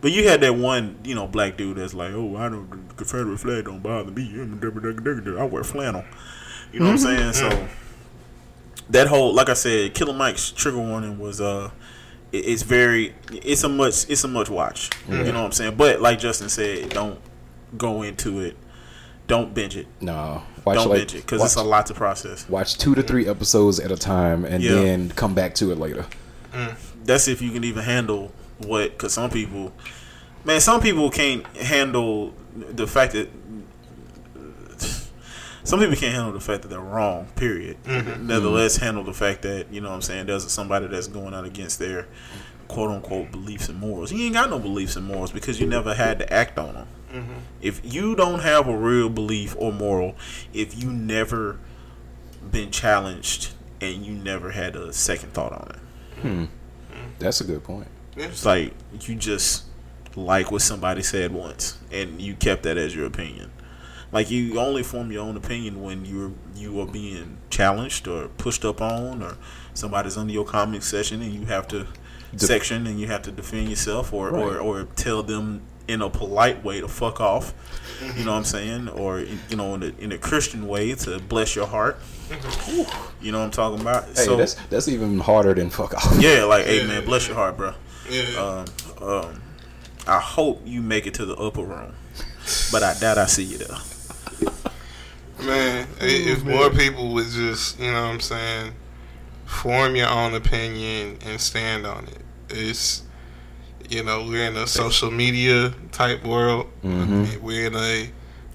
But you had that one, you know, black dude that's like, oh, I don't, the Confederate flag don't bother me. I wear flannel. You know what I'm mm-hmm. saying? So that whole, like I said, Killer Mike's trigger warning was, uh, it- it's very, it's a much, it's a much watch. Mm-hmm. You know what I'm saying? But like Justin said, don't go into it. Don't binge it. No, watch don't like binge it because it's a lot to process. watch two to three episodes at a time, and Yeah. then come back to it later. Mm. that's if you can even handle what because some people man some people can't handle the fact that some people can't handle the fact that they're wrong period. Mm-hmm. Nevertheless mm-hmm. handle the fact that you know what i'm saying there's somebody that's going out against their quote unquote beliefs and morals. You ain't got no beliefs and morals because you never had to act on them mm-hmm. if you don't have a real belief or moral if you never been challenged and you never had a second thought on it. Hmm. That's a good point. It's like you just like what somebody said once, and you kept that as your opinion. Like you only form your own opinion when you're you are being challenged or pushed up on, or somebody's under your comment section and you have to section and you have to defend yourself, or Right. or, or tell them in a polite way to fuck off. You know what I'm mm-hmm. saying? Or you know in a, in a Christian way to bless your heart. Mm-hmm. You know what I'm talking about? Hey, so that's that's even harder than fuck off. yeah, like hey man, bless your heart, bro. Yeah. Um, um, I hope you make it to the upper room, but I doubt I see you there. Man, i- if more people would just, you know what I'm saying, form your own opinion and stand on it. It's, you know, we're in a social media type world. Mhm. We're in a,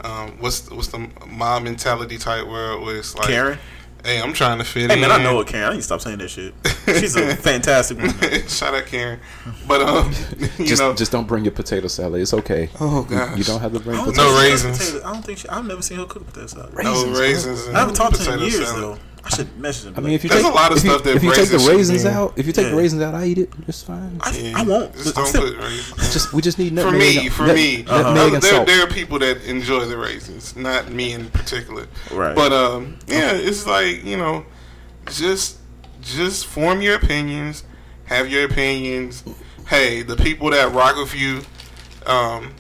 um, what's what's the mob mentality type world where it's like, Karen, hey, I'm trying to fit hey in. man, I know it, Karen. I need to stop saying that shit. She's a fantastic woman. Shout out Karen. But, um, you just know, just don't bring your potato salad. It's okay. oh, You- gosh. You don't have to bring potato. No raisins. potato- I don't think she. I've never seen her cook potato salad. no Raisins, raisins. I haven't talked to her in years salad. though. I should message him. I mean, if you There's take a lot of if you, stuff that if you take the raisins should raisins be in. out, if you take the raisins out, I eat it. It's fine. I, Yeah. I won't. Just don't still- put raisins. Just we just need For me, for nut- me, Uh-huh. nutmeg there, there are people that enjoy the raisins, not me in particular. Right. But um, yeah, it's like you know, just just form your opinions, have your opinions. Hey, the people that rock with you, um,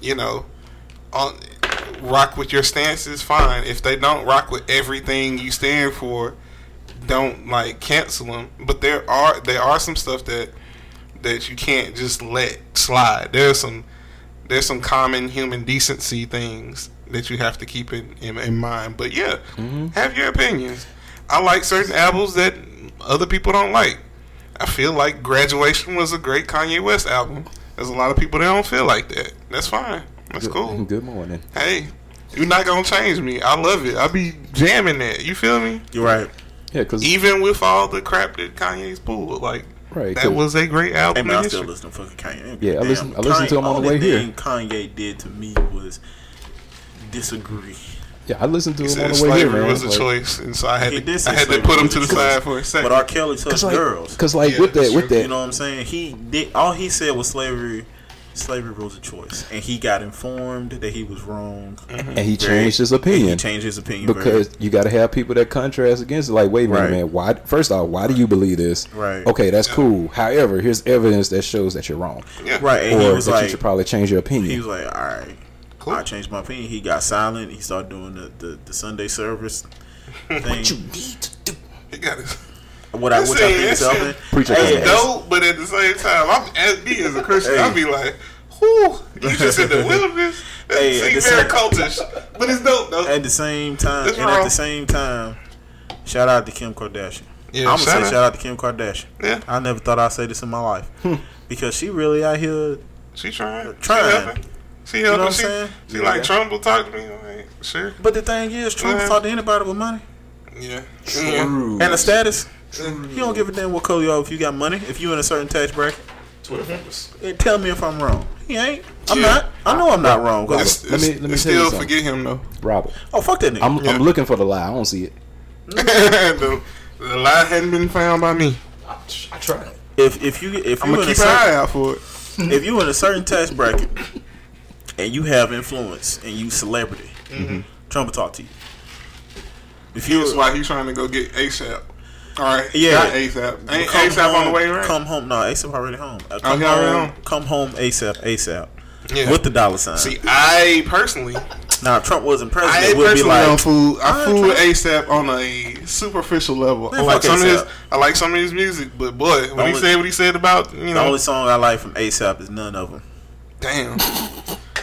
you know, on rock with your stances, fine. If they don't rock with everything you stand for, don't like cancel them. But there are there are some stuff that that you can't just let slide. There's some there's some common human decency things that you have to keep in, in, in mind. But yeah, mm-hmm. have your opinions. I like certain albums that other people don't like. I feel like Graduation was a great Kanye West album. There's a lot of people that don't feel like that. That's fine. That's Good, cool. good morning. Hey, you're not gonna change me. I love it. I be jamming that. You feel me? You're right. Yeah, because Even with all the crap that Kanye's pulled, like Right, that was a great Hey album. man, I in still history. listen to fucking Kanye. Yeah, I listen- I listened to him on the way here. thing Kanye did to me was disagree. Yeah, I listened to He him on the way here, slavery man. was a Like- choice, and so I had to, I had to put him to the side for a second. But R. Kelly touched like, girls. cause like Yeah, with that, with true. that, You know what I'm saying? He did all he said was slavery. Slavery was a choice, and he got informed that he was wrong. Mm-hmm. and he Very- changed his and He opinion changed his opinion because you got to have people that contrast against it. Like, wait a minute, Right. man. Why? First off, why do you believe this? Right. Okay, that's cool. However, here's evidence that shows that you're wrong, yeah. right. And or he was that you should probably change your opinion. he was like, all right. Cool. I changed my opinion. He got silent. He started doing the, the, the Sunday service thing. You need to do. He got his. What I That's which I think is helping. Preacher Hey, it's- dope, but at the same time, I'm as me as a Christian. Hey. I'll be like, "Whoo, you just in the wilderness." That Hey, at seems the very same- cultish, but it's dope though. At the same time, That's and at the same time, shout out to Kim Kardashian. Yeah, I'm gonna say out. shout out to Kim Kardashian. Yeah. I never thought I'd say this in my life because she really out here. She trying, Trying. She helping. She know what. I'm she, saying? she Yeah. like Trump will talk to me. Like, sure. But the thing is, Trump Yeah. talk to anybody with money Yeah. yeah. and a status. He don't give a damn what color you are if you got money. If you in a certain tax bracket, tell me if I'm wrong. He ain't. I'm Yeah. not. I know I'm not wrong. It's, Let me- let me it's tell you still something. forget him though. Robert, oh fuck that nigga. I'm Yeah. I'm looking for the lie. I don't see it. the, the lie hadn't been found by me. I tried. if if you if I'm you gonna in a keep an eye certain, out for it. if you in a certain tax bracket and you have influence and you celebrity, mm-hmm. Trump will talk to you. If you That's why he's trying to go get ASAP. All right, Yeah. got ASAP. Ain't come ASAP on the home- way, right? Come home. No, ASAP already home. Uh, Oh, come he home. home? Come home ASAP. ASAP. Yeah. With the dollar sign. See, I personally, now, if Trump wasn't I president, would be personally like, don't fool. I Alright, fool ASAP on a superficial level. I like some of his. I like some of his music, but boy, when he only- said what he said about you know, the only song I like from ASAP is none of them. damn.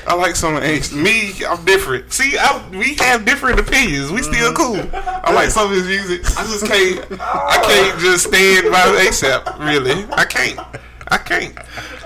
I like some of Ace. Me, I'm different. See, I, we have different opinions. We still mm-hmm. cool. I like some of his music. I just can't. I can't just stand by ASAP. Really, I can't. I can't.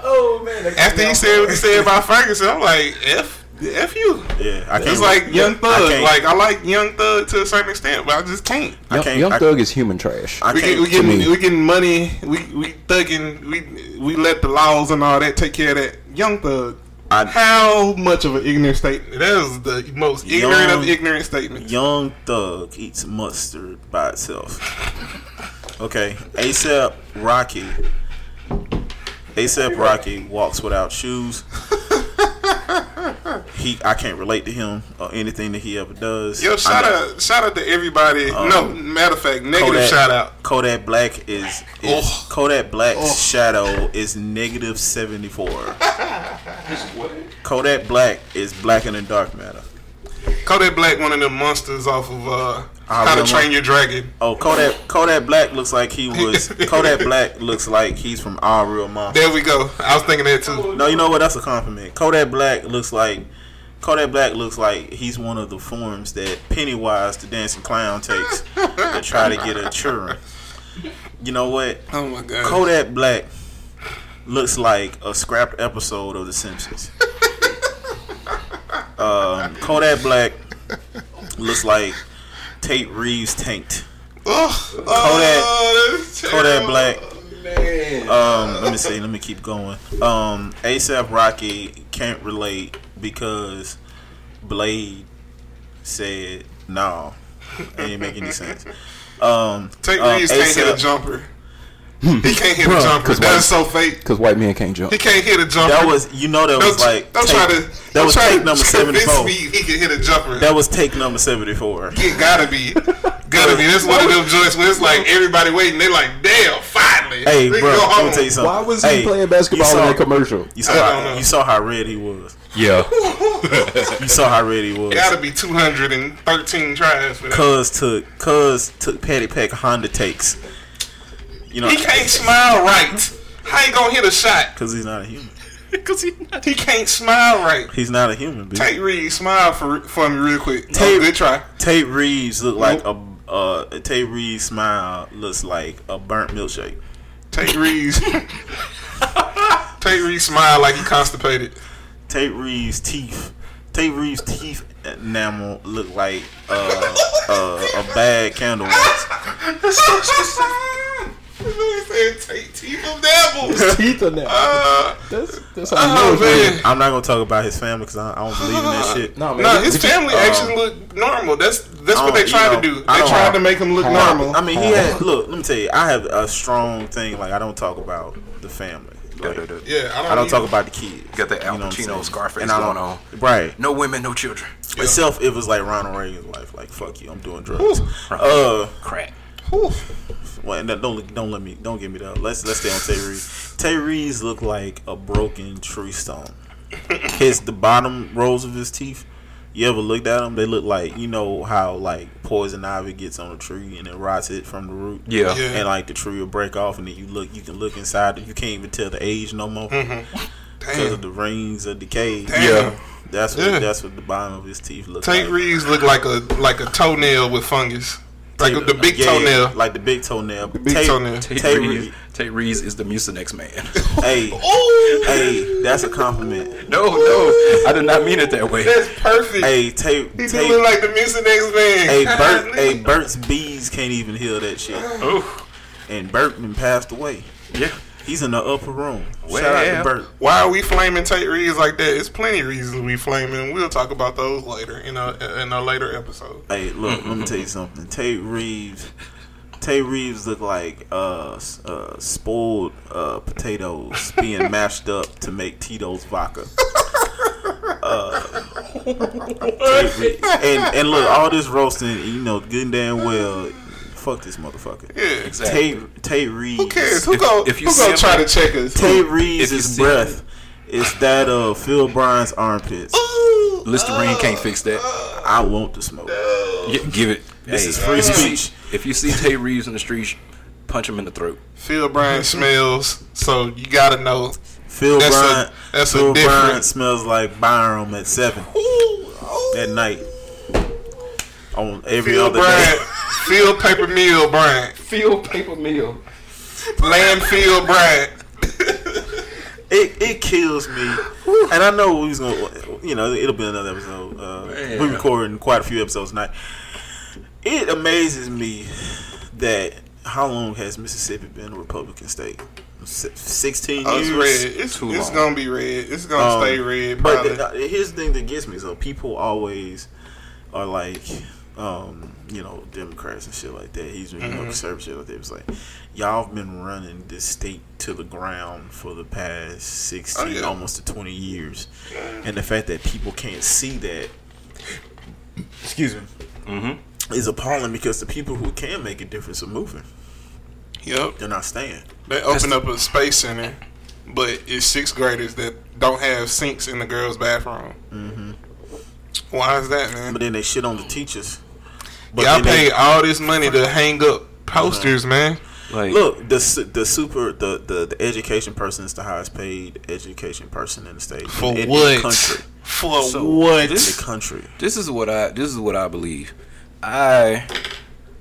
Oh man. After he said what he said about Ferguson, I'm like, f, f you. Yeah, I can't. It's like Young Thug. can't- Like I like Young Thug to a certain extent, but I just can't. I Young, can't- Young I- Thug is human trash. I We can't. get, we to me. getting we getting money. We we thugging. We we let the laws and all that take care of that. Young Thug. I- How much of an ignorant statement? That is the most ignorant of ignorant statements. Young Thug eats mustard by itself. Okay, ASAP Rocky. ASAP Rocky walks without shoes. He, I can't relate to him or anything that he ever does. Yo, shout out, shout out to everybody. Um, no, matter of fact, negative Kodak, shout out. Kodak Black is, is Oh. Kodak Black's Oh. shadow is negative seventy four. Kodak Black is blacker than dark matter. Kodak Black, one of them monsters off of uh, I How to. Train Your Dragon. Oh, Kodak Kodak Black looks like he was Kodak Black looks like he's from Our Real Monster. There we go. I was thinking that too. No, you know what? That's a compliment. Kodak Black looks like Kodak Black looks like he's one of the forms that Pennywise the dancing clown takes to try to get a children. You know what? Oh my god. Kodak Black looks like a scrapped episode of The Simpsons. Um, Kodak Black looks like Tate Reeves tanked. Oh, Kodak- oh, Kodak terrible. Black. Um, let me see. Let me keep going. Um, ASAP Rocky can't relate because Blade said no. It didn't make any sense. Um, Tate um, Reeves can't hit a jumper. Hmm. He can't hit a Bruh, jumper. 'cause That's so fake. Because white men can't jump. He can't hit a jumper. That was you know that was don't, like don't take- try to. that don't was try take to number seventy four. me he can hit a jumper. That was take number seventy four. It gotta be. Gotta be. That's one of them joints where it's like everybody waiting. They like, damn, finally. Hey, They bro, go let home. me tell you something. Why was he Hey, playing basketball saw, in that commercial? You saw, I don't how, know. you saw how red he was. Yeah. You saw how red he was. Gotta be 213 tries for that. Cuz took Cuz took Patty Pack Honda takes. You know, He can't smile right. How you gonna hit a shot? because he's not a human. Cause he, he can't smile right. He's not a human. Bitch. Tate Reeves, smile for for me real quick. Oh, Tate- good try. Tate Reeves look like a uh, Tate Reeves smile looks like a burnt milkshake. Tate Reeves. Tate Reeves smile like he constipated. Tate Reeves teeth. Tate Reeves teeth enamel look like uh, uh, a bad candle wax. He said Tate teeth of devils. Teeth on that. Uh, That's, That's how Oh, man. I'm not gonna talk about his family because I, I don't believe in that shit. No, man. No, his Did you- family um, actually look normal. That's that's what they don't- tried you to do. They don't- tried to make him look normal. I mean, he had. Look, let me tell you, I have a strong thing. Like, I don't talk about the family. Like, yeah, I don't. I don't talk about the kids. Got that Al You know what I'm Pacino, saying? Scarface And I don't- going on. Right. No women, no children. Itself, it was like Ronald Reagan's wife. Like, fuck you, I'm doing drugs. Uh, Crack. Whew. Well, and that- don't don't let me don't get me that. Let's let's stay on Tate Reeves. Tate Reeves looked like a broken tree stump. His the bottom rows of his teeth. You ever looked at them? They look like you know how like poison ivy gets on a tree and it rots it from the root. Yeah. Yeah. And like the tree will break off, and then you look, you can look inside. You can't even tell the age no more mm-hmm. because Damn. of the rings of decay. Damn. Yeah. That's what Yeah. that's what the bottom of his teeth look Tate like. Reeves look like a like a toenail with fungus, like Tate- the big yeah, toenail. like the big toenail. The big toenail. Tate, Tate Reeves, Reeves. Tate Reeves is the Mucinex man. Hey, Ooh, hey, that's a compliment. no, no, I did not mean it that way. that's perfect. Hey, Tate, he do look like the Mucinex man. hey, Burt, hey, Burt's Bees can't even heal that shit. Oh, And Burt passed away. yeah. He's in the upper room. Well. Shout out to Burt. Why are we flaming Tate Reeves like that? It's plenty of reasons we flaming. We'll talk about those later in a in a later episode. Hey, look, let me tell you something. Tate Reeves, Tate Reeves look like uh, uh spoiled uh potatoes being mashed up to make Tito's vodka. Uh, and and look, all this roasting, you know, good and damn well, fuck this motherfucker. Yeah, Exactly. Tate Tate Reeves. Who cares? Who If- go? if you who gonna try him- to check us? Tate If you Reeves' see breath is that of Phil Bryant's armpits. Ooh, Listerine can't fix that. Uh, uh. I want the smoke. Yeah, give it. This hey, is free if you see- speech. if you see Tate Reeves in the street, punch him in the throat. Phil Bryant smells, so you gotta know. Phil That's a- Bryant. that's a Phil different- Bryant smells like Byram at seven at night. On every Phil other Bryant, day. Phil Paper Mill Bryant, Phil Paper Mill. Landfill Bryant. It it kills me, and I know we's gonna, you know, it'll be another episode. Uh, we're recording quite a few episodes tonight. It amazes me that how long has Mississippi been a Republican state? Si- Sixteen Oh, it's years. red. It's, Too it's long. gonna be red. It's gonna Um, stay red. But the, uh, here's the thing that gets me. So people always are like, um, you know, Democrats and shit like that. He's you Mm-hmm. know conservative shit like that. It's like y'all have been running this state to the ground for the past sixteen, Oh, yeah. almost to twenty years, and the fact that people can't see that. Excuse me. Mm-hmm. Is appalling because the people who can make a difference are moving. yep. They're not staying. They opened up a space center, but it's sixth graders that don't have sinks in the girls' bathroom. Mm-hmm. Why is that, man? But then they shit on the teachers. But Y'all then they- paid all this money to hang up posters, man. Like, Look, the the super the, the the education person is the highest paid education person in the state For in, in what? the country. For So, what? In the country, this is what I this is what I believe. I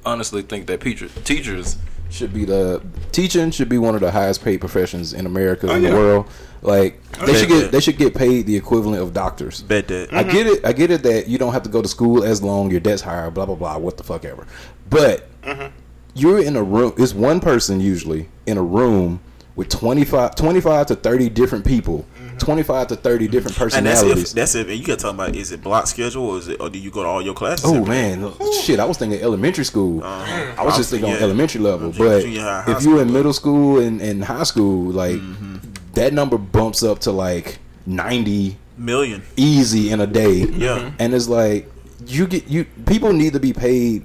honestly think that teacher, teachers should be the teaching should be one of the highest paid professions in America Oh, in yeah. the world. Like they should that. get they should get paid the equivalent of doctors. bet that. I mm-hmm. get it. I get it that you don't have to go to school as long. Your debt's higher. Blah blah blah. What the fuck ever. But mm-hmm. you're in a room. It's one person usually in a room with 25, 25 to thirty different people. Twenty five to thirty different and that's personalities. if that's if and you got talking about is it block schedule or is it or do you go to all your classes? Oh man, shit! I was thinking elementary school. Uh-huh. I was just thinking on elementary level, Junior- but junior high if you're in middle school and, and high school, like Mm-hmm. that number bumps up to like ninety million. easy in a day. Yeah. and it's like you get you people need to be paid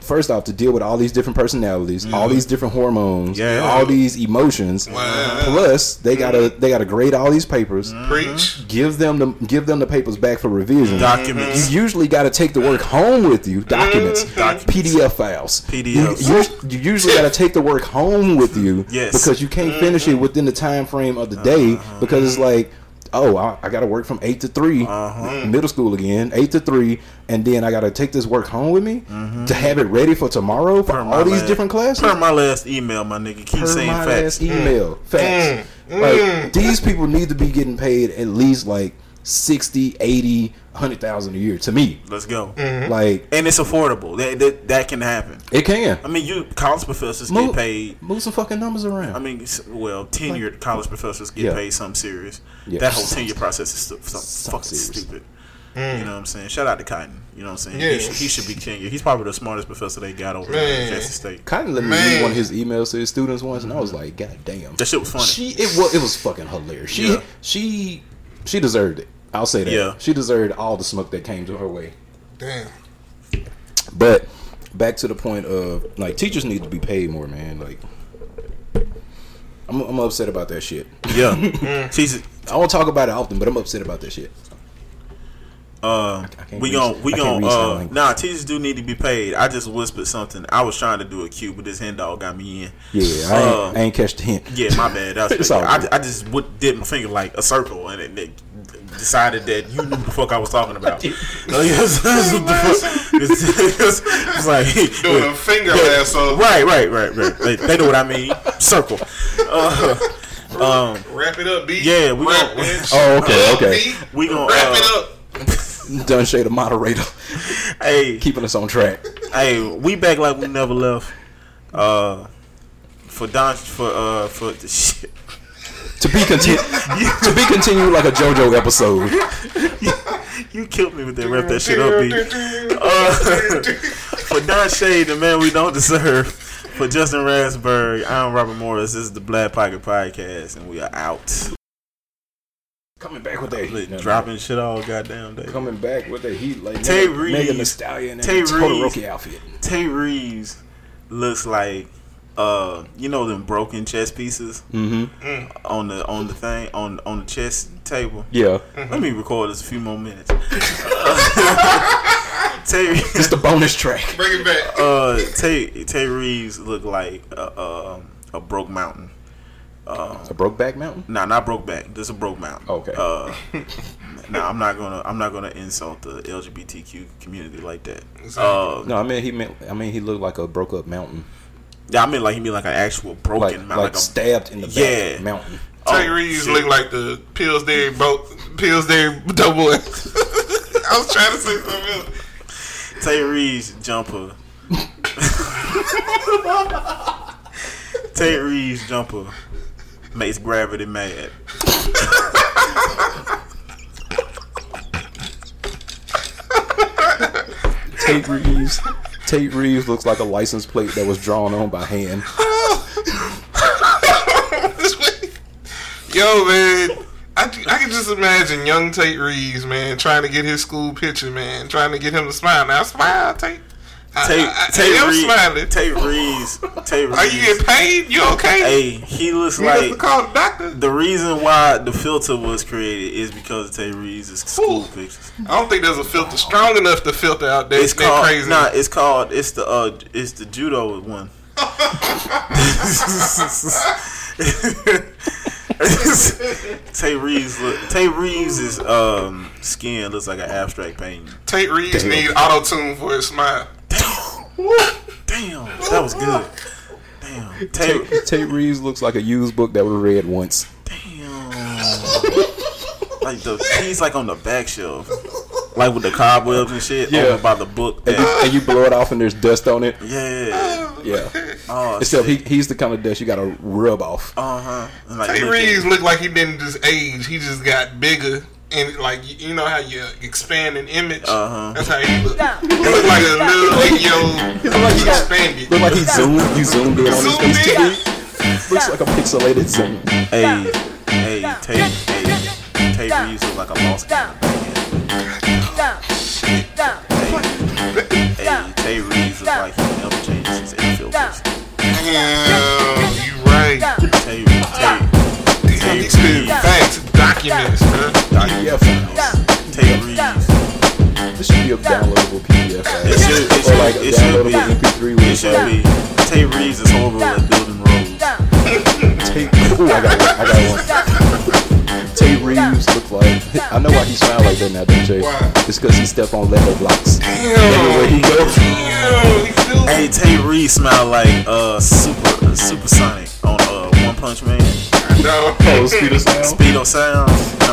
first off to deal with all these different personalities, all mm-hmm. these different hormones, Yeah. all these emotions. Wow. Plus, they gotta mm-hmm. they gotta grade all these papers. Mm-hmm. Preach. Give them the give them the papers back for revision. Documents. You usually got to take the work home with you. Documents, Documents. PDF files, PDFs. You, you, usually got to take the work home with you. Yes. Uh-huh. Because you can't finish it within the time frame of the uh-huh. day because it's like. Oh, I, I got to work from eight to 3 Uh-huh. middle school again, eight to three, and then I got to take this work home with me to have it ready for tomorrow for Mm-hmm. Per all these last- different classes. Per my last email, my nigga. Keep Per saying my facts. last email, facts. Like these people need to be getting paid at least like 60, 80, 100,000 a year to me. Let's go. Mm-hmm. Like And it's affordable. That, that that can happen. it can. I mean, you college professors Move- get paid. Move some fucking numbers around. I mean, well, tenured college professors get Yeah. paid something serious. Yeah. That whole tenure process is stu- some fucking serious. stupid. Mm. You know what I'm saying? Shout out to Cotton. You know what I'm saying? Yeah. He, should, he should be tenured. He's probably the smartest professor they got over there Man. at Jackson State. Cotton let me Man. read one of his emails to his students once, and I was mm-hmm. like, God damn. That shit was funny. She it was it was fucking hilarious. She Yeah. she she deserved it. I'll say that. Yeah. She deserved all the smoke that came to her way. Damn. But back to the point of like teachers need to be paid more, man. Like I'm I'm upset about that shit. yeah. Mm. She's I won't talk about it often, but I'm upset about that shit. Uh can't we read- gon' we I can't gon' uh nah teachers do need to be paid. I just whispered something. I was trying to do a cue, but this hen dog got me in. Yeah, I ain't, Uh, I ain't catch the hint. Yeah, my bad. That was I, good. I just would, did my finger like a circle, and it, it decided that you knew the fuck I was talking about. Like, it's, it's, it's, it's, it's like Doing a finger lasso. right, right, right, right. They, they know what I mean. Circle. Uh, um, Wrap it up, B. Yeah, we Wrap gon- it. Oh, okay, okay. B. We gon' wrap uh, it up. Done Shay the moderator, hey, keeping us on track. hey, we back like we never left. Uh, for Don, for uh, for the shit. To be continued, to be continued like a JoJo episode. You killed me with that. Wrap that shit up, B. Uh, for Don Shade, the man we don't deserve. For Justin Raspberry, I'm Robert Morris. This is the Black Pocket Podcast, and we are out. Coming back with that heat, Dropping shit all goddamn day. Coming back with that heat, like Tay Megan- Reeves. Megan Thee Stallion and Tay Todoroki outfit. Tate Reeves looks like, uh, you know them broken chess pieces Mm-hmm. on the on the thing on on the chess table. Yeah, Let me record this a few more minutes. Tay, it's the bonus track. Bring it back. uh, Tay Tate Reeves look like a, a, a broke mountain. A Brokeback Mountain. Nah, not broke back. This is a broke mountain. Okay. Uh, nah, I'm not gonna. I'm not gonna insult the LGBTQ community like that. Uh, No, I mean he meant. I mean he looked like a broke up mountain, yeah, I mean like he mean like an actual broken like mountain, like like, a stabbed in the back Yeah. mountain. Tay oh, Reeves look like the Pillsbury boat, Pillsbury double. I was trying to say something else. Tate Reeves jumper. Tate Reeves jumper makes gravity mad. Tate Reeves. Tate Reeves looks like a license plate that was drawn on by hand. Yo, man. I, I can just imagine young Tate Reeves, man, trying to get his school picture, man, trying to get him to smile. Now, smile, Tate. I, Tay, I, I, Tay, I am Reeves, smiling. Tate Reeves. Tate Reeves. Are you getting paid? You okay? Hey, he looks you have to like call the doctor. the reason why the filter was created is because of Tate Reeves' school pictures. I don't think there's a filter strong enough to filter out that, It's that called crazy. nah. It's called it's the uh it's the judo one. Tate Reeves look Tate Reeves' um skin looks like an abstract painting. Tate Reeves Damn. need auto tune for his smile. Damn, that was good. Damn, Tay, Tate, Tate Reeves looks like a used book that was read once. damn. Like the he's like on the back shelf, like with the cobwebs and shit. Yeah. over by the book. And you, and you blow it off and there's dust on it. yeah. Yeah. Oh, Except he, he's the kind of dust you gotta rub off. Uh huh. Like, Tate Reeves look like he didn't just age; he just got bigger. And like you- you know how you expand an image, Uh-huh. that's how you look. He look like a little eight year old. like he expanded. Look like he zoomed, you zoomed in on his Zoomed face in. too. Looks like a pixelated zoom. Hey, hey, Tay, hey, Tate Reeves look like a lost man. Hey, Tate Reeves look like he never changes his infield position. Damn, you right. Tay, Tay, Damn, he spit facts, documents, man. PDF files. Tate Reeves. This should be a downloadable PDF file. It should, it Or like a it should be. downloadable MP3 with It should be. Tate Reeves is horrible at building roads. Tate, ooh, I got one. I got one. Tate Reeves look like. I know why he smiled like that now, don't you? Why? It's because he stepped on Lego blocks. Everywhere Damn, he goes. damn, Hey, Tate Reeves smile like uh super uh, supersonic on uh One Punch Man. No. Oh, speed of sound. You know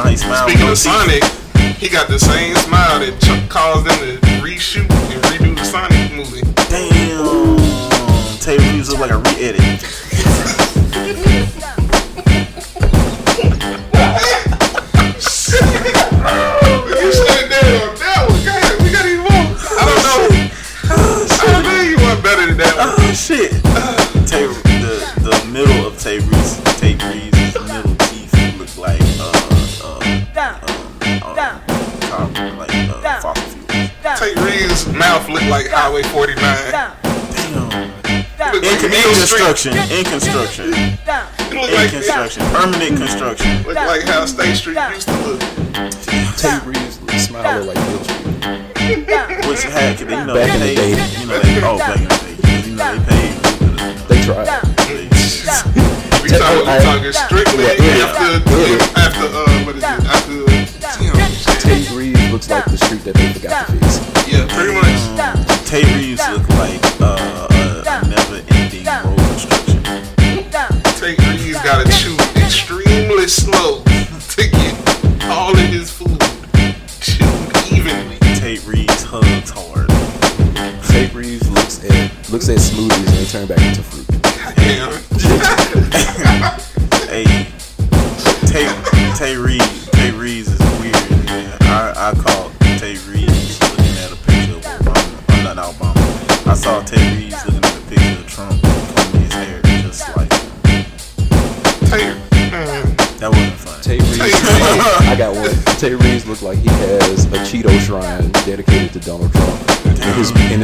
how he smiles. Speaking of. Sonic, He got the same smile that Chuck caused them to reshoot and redo the Sonic movie. Damn. Tate Reeves look like a re-edit. You on that one. We got even more. Oh, I don't know. Oh, I don't know you want better than that one. Oh shit. Mouth looked like Highway 49. Damn. In, like in Neil Street. construction, in construction, It look in like construction, permanent construction. Look like how State Street used to look. Tate Reeves smile like Bill Street. Which had, you know, Back in the day. you know, they, oh, back in the day, you know, they paid. They tried. We talking, we I- talking strictly Yeah, after, after, uh, what is it? After, damn, Tate Reeves looks like the street that they forgot to fix. Yeah. Tate Reeves look like uh, a, a never-ending road construction. Tate Reeves gotta chew extremely slow to get all of his food chewed evenly. Tate Reeves hugs hard. Tate Reeves looks at looks at smoothies and they turn back into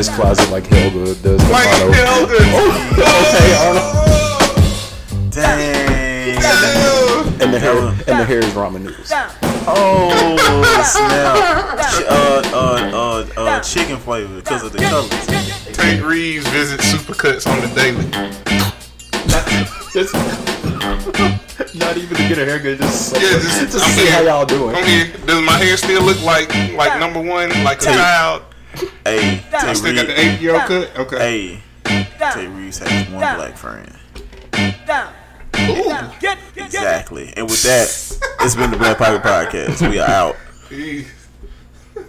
his closet, like Helga does. the Like motto. Helga. Okay, Arnold. Dang. And the hair and the hair is ramen noodles. Oh snap! Ch- uh, uh, uh, uh, chicken flavor because of the colors. Tate Reeves visits Supercuts on the daily. Not even to get a haircut, just, Yeah, just- just to I'm see here. how y'all doing. I'm here. Does my hair still look like like number one, like a child? Hey, I Tay still got the eight year old cut. Okay. Hey, Tate Reeves has one black friend. Ooh. Exactly. And with that, it's been the Red Pocket Podcast. We are out. Peace.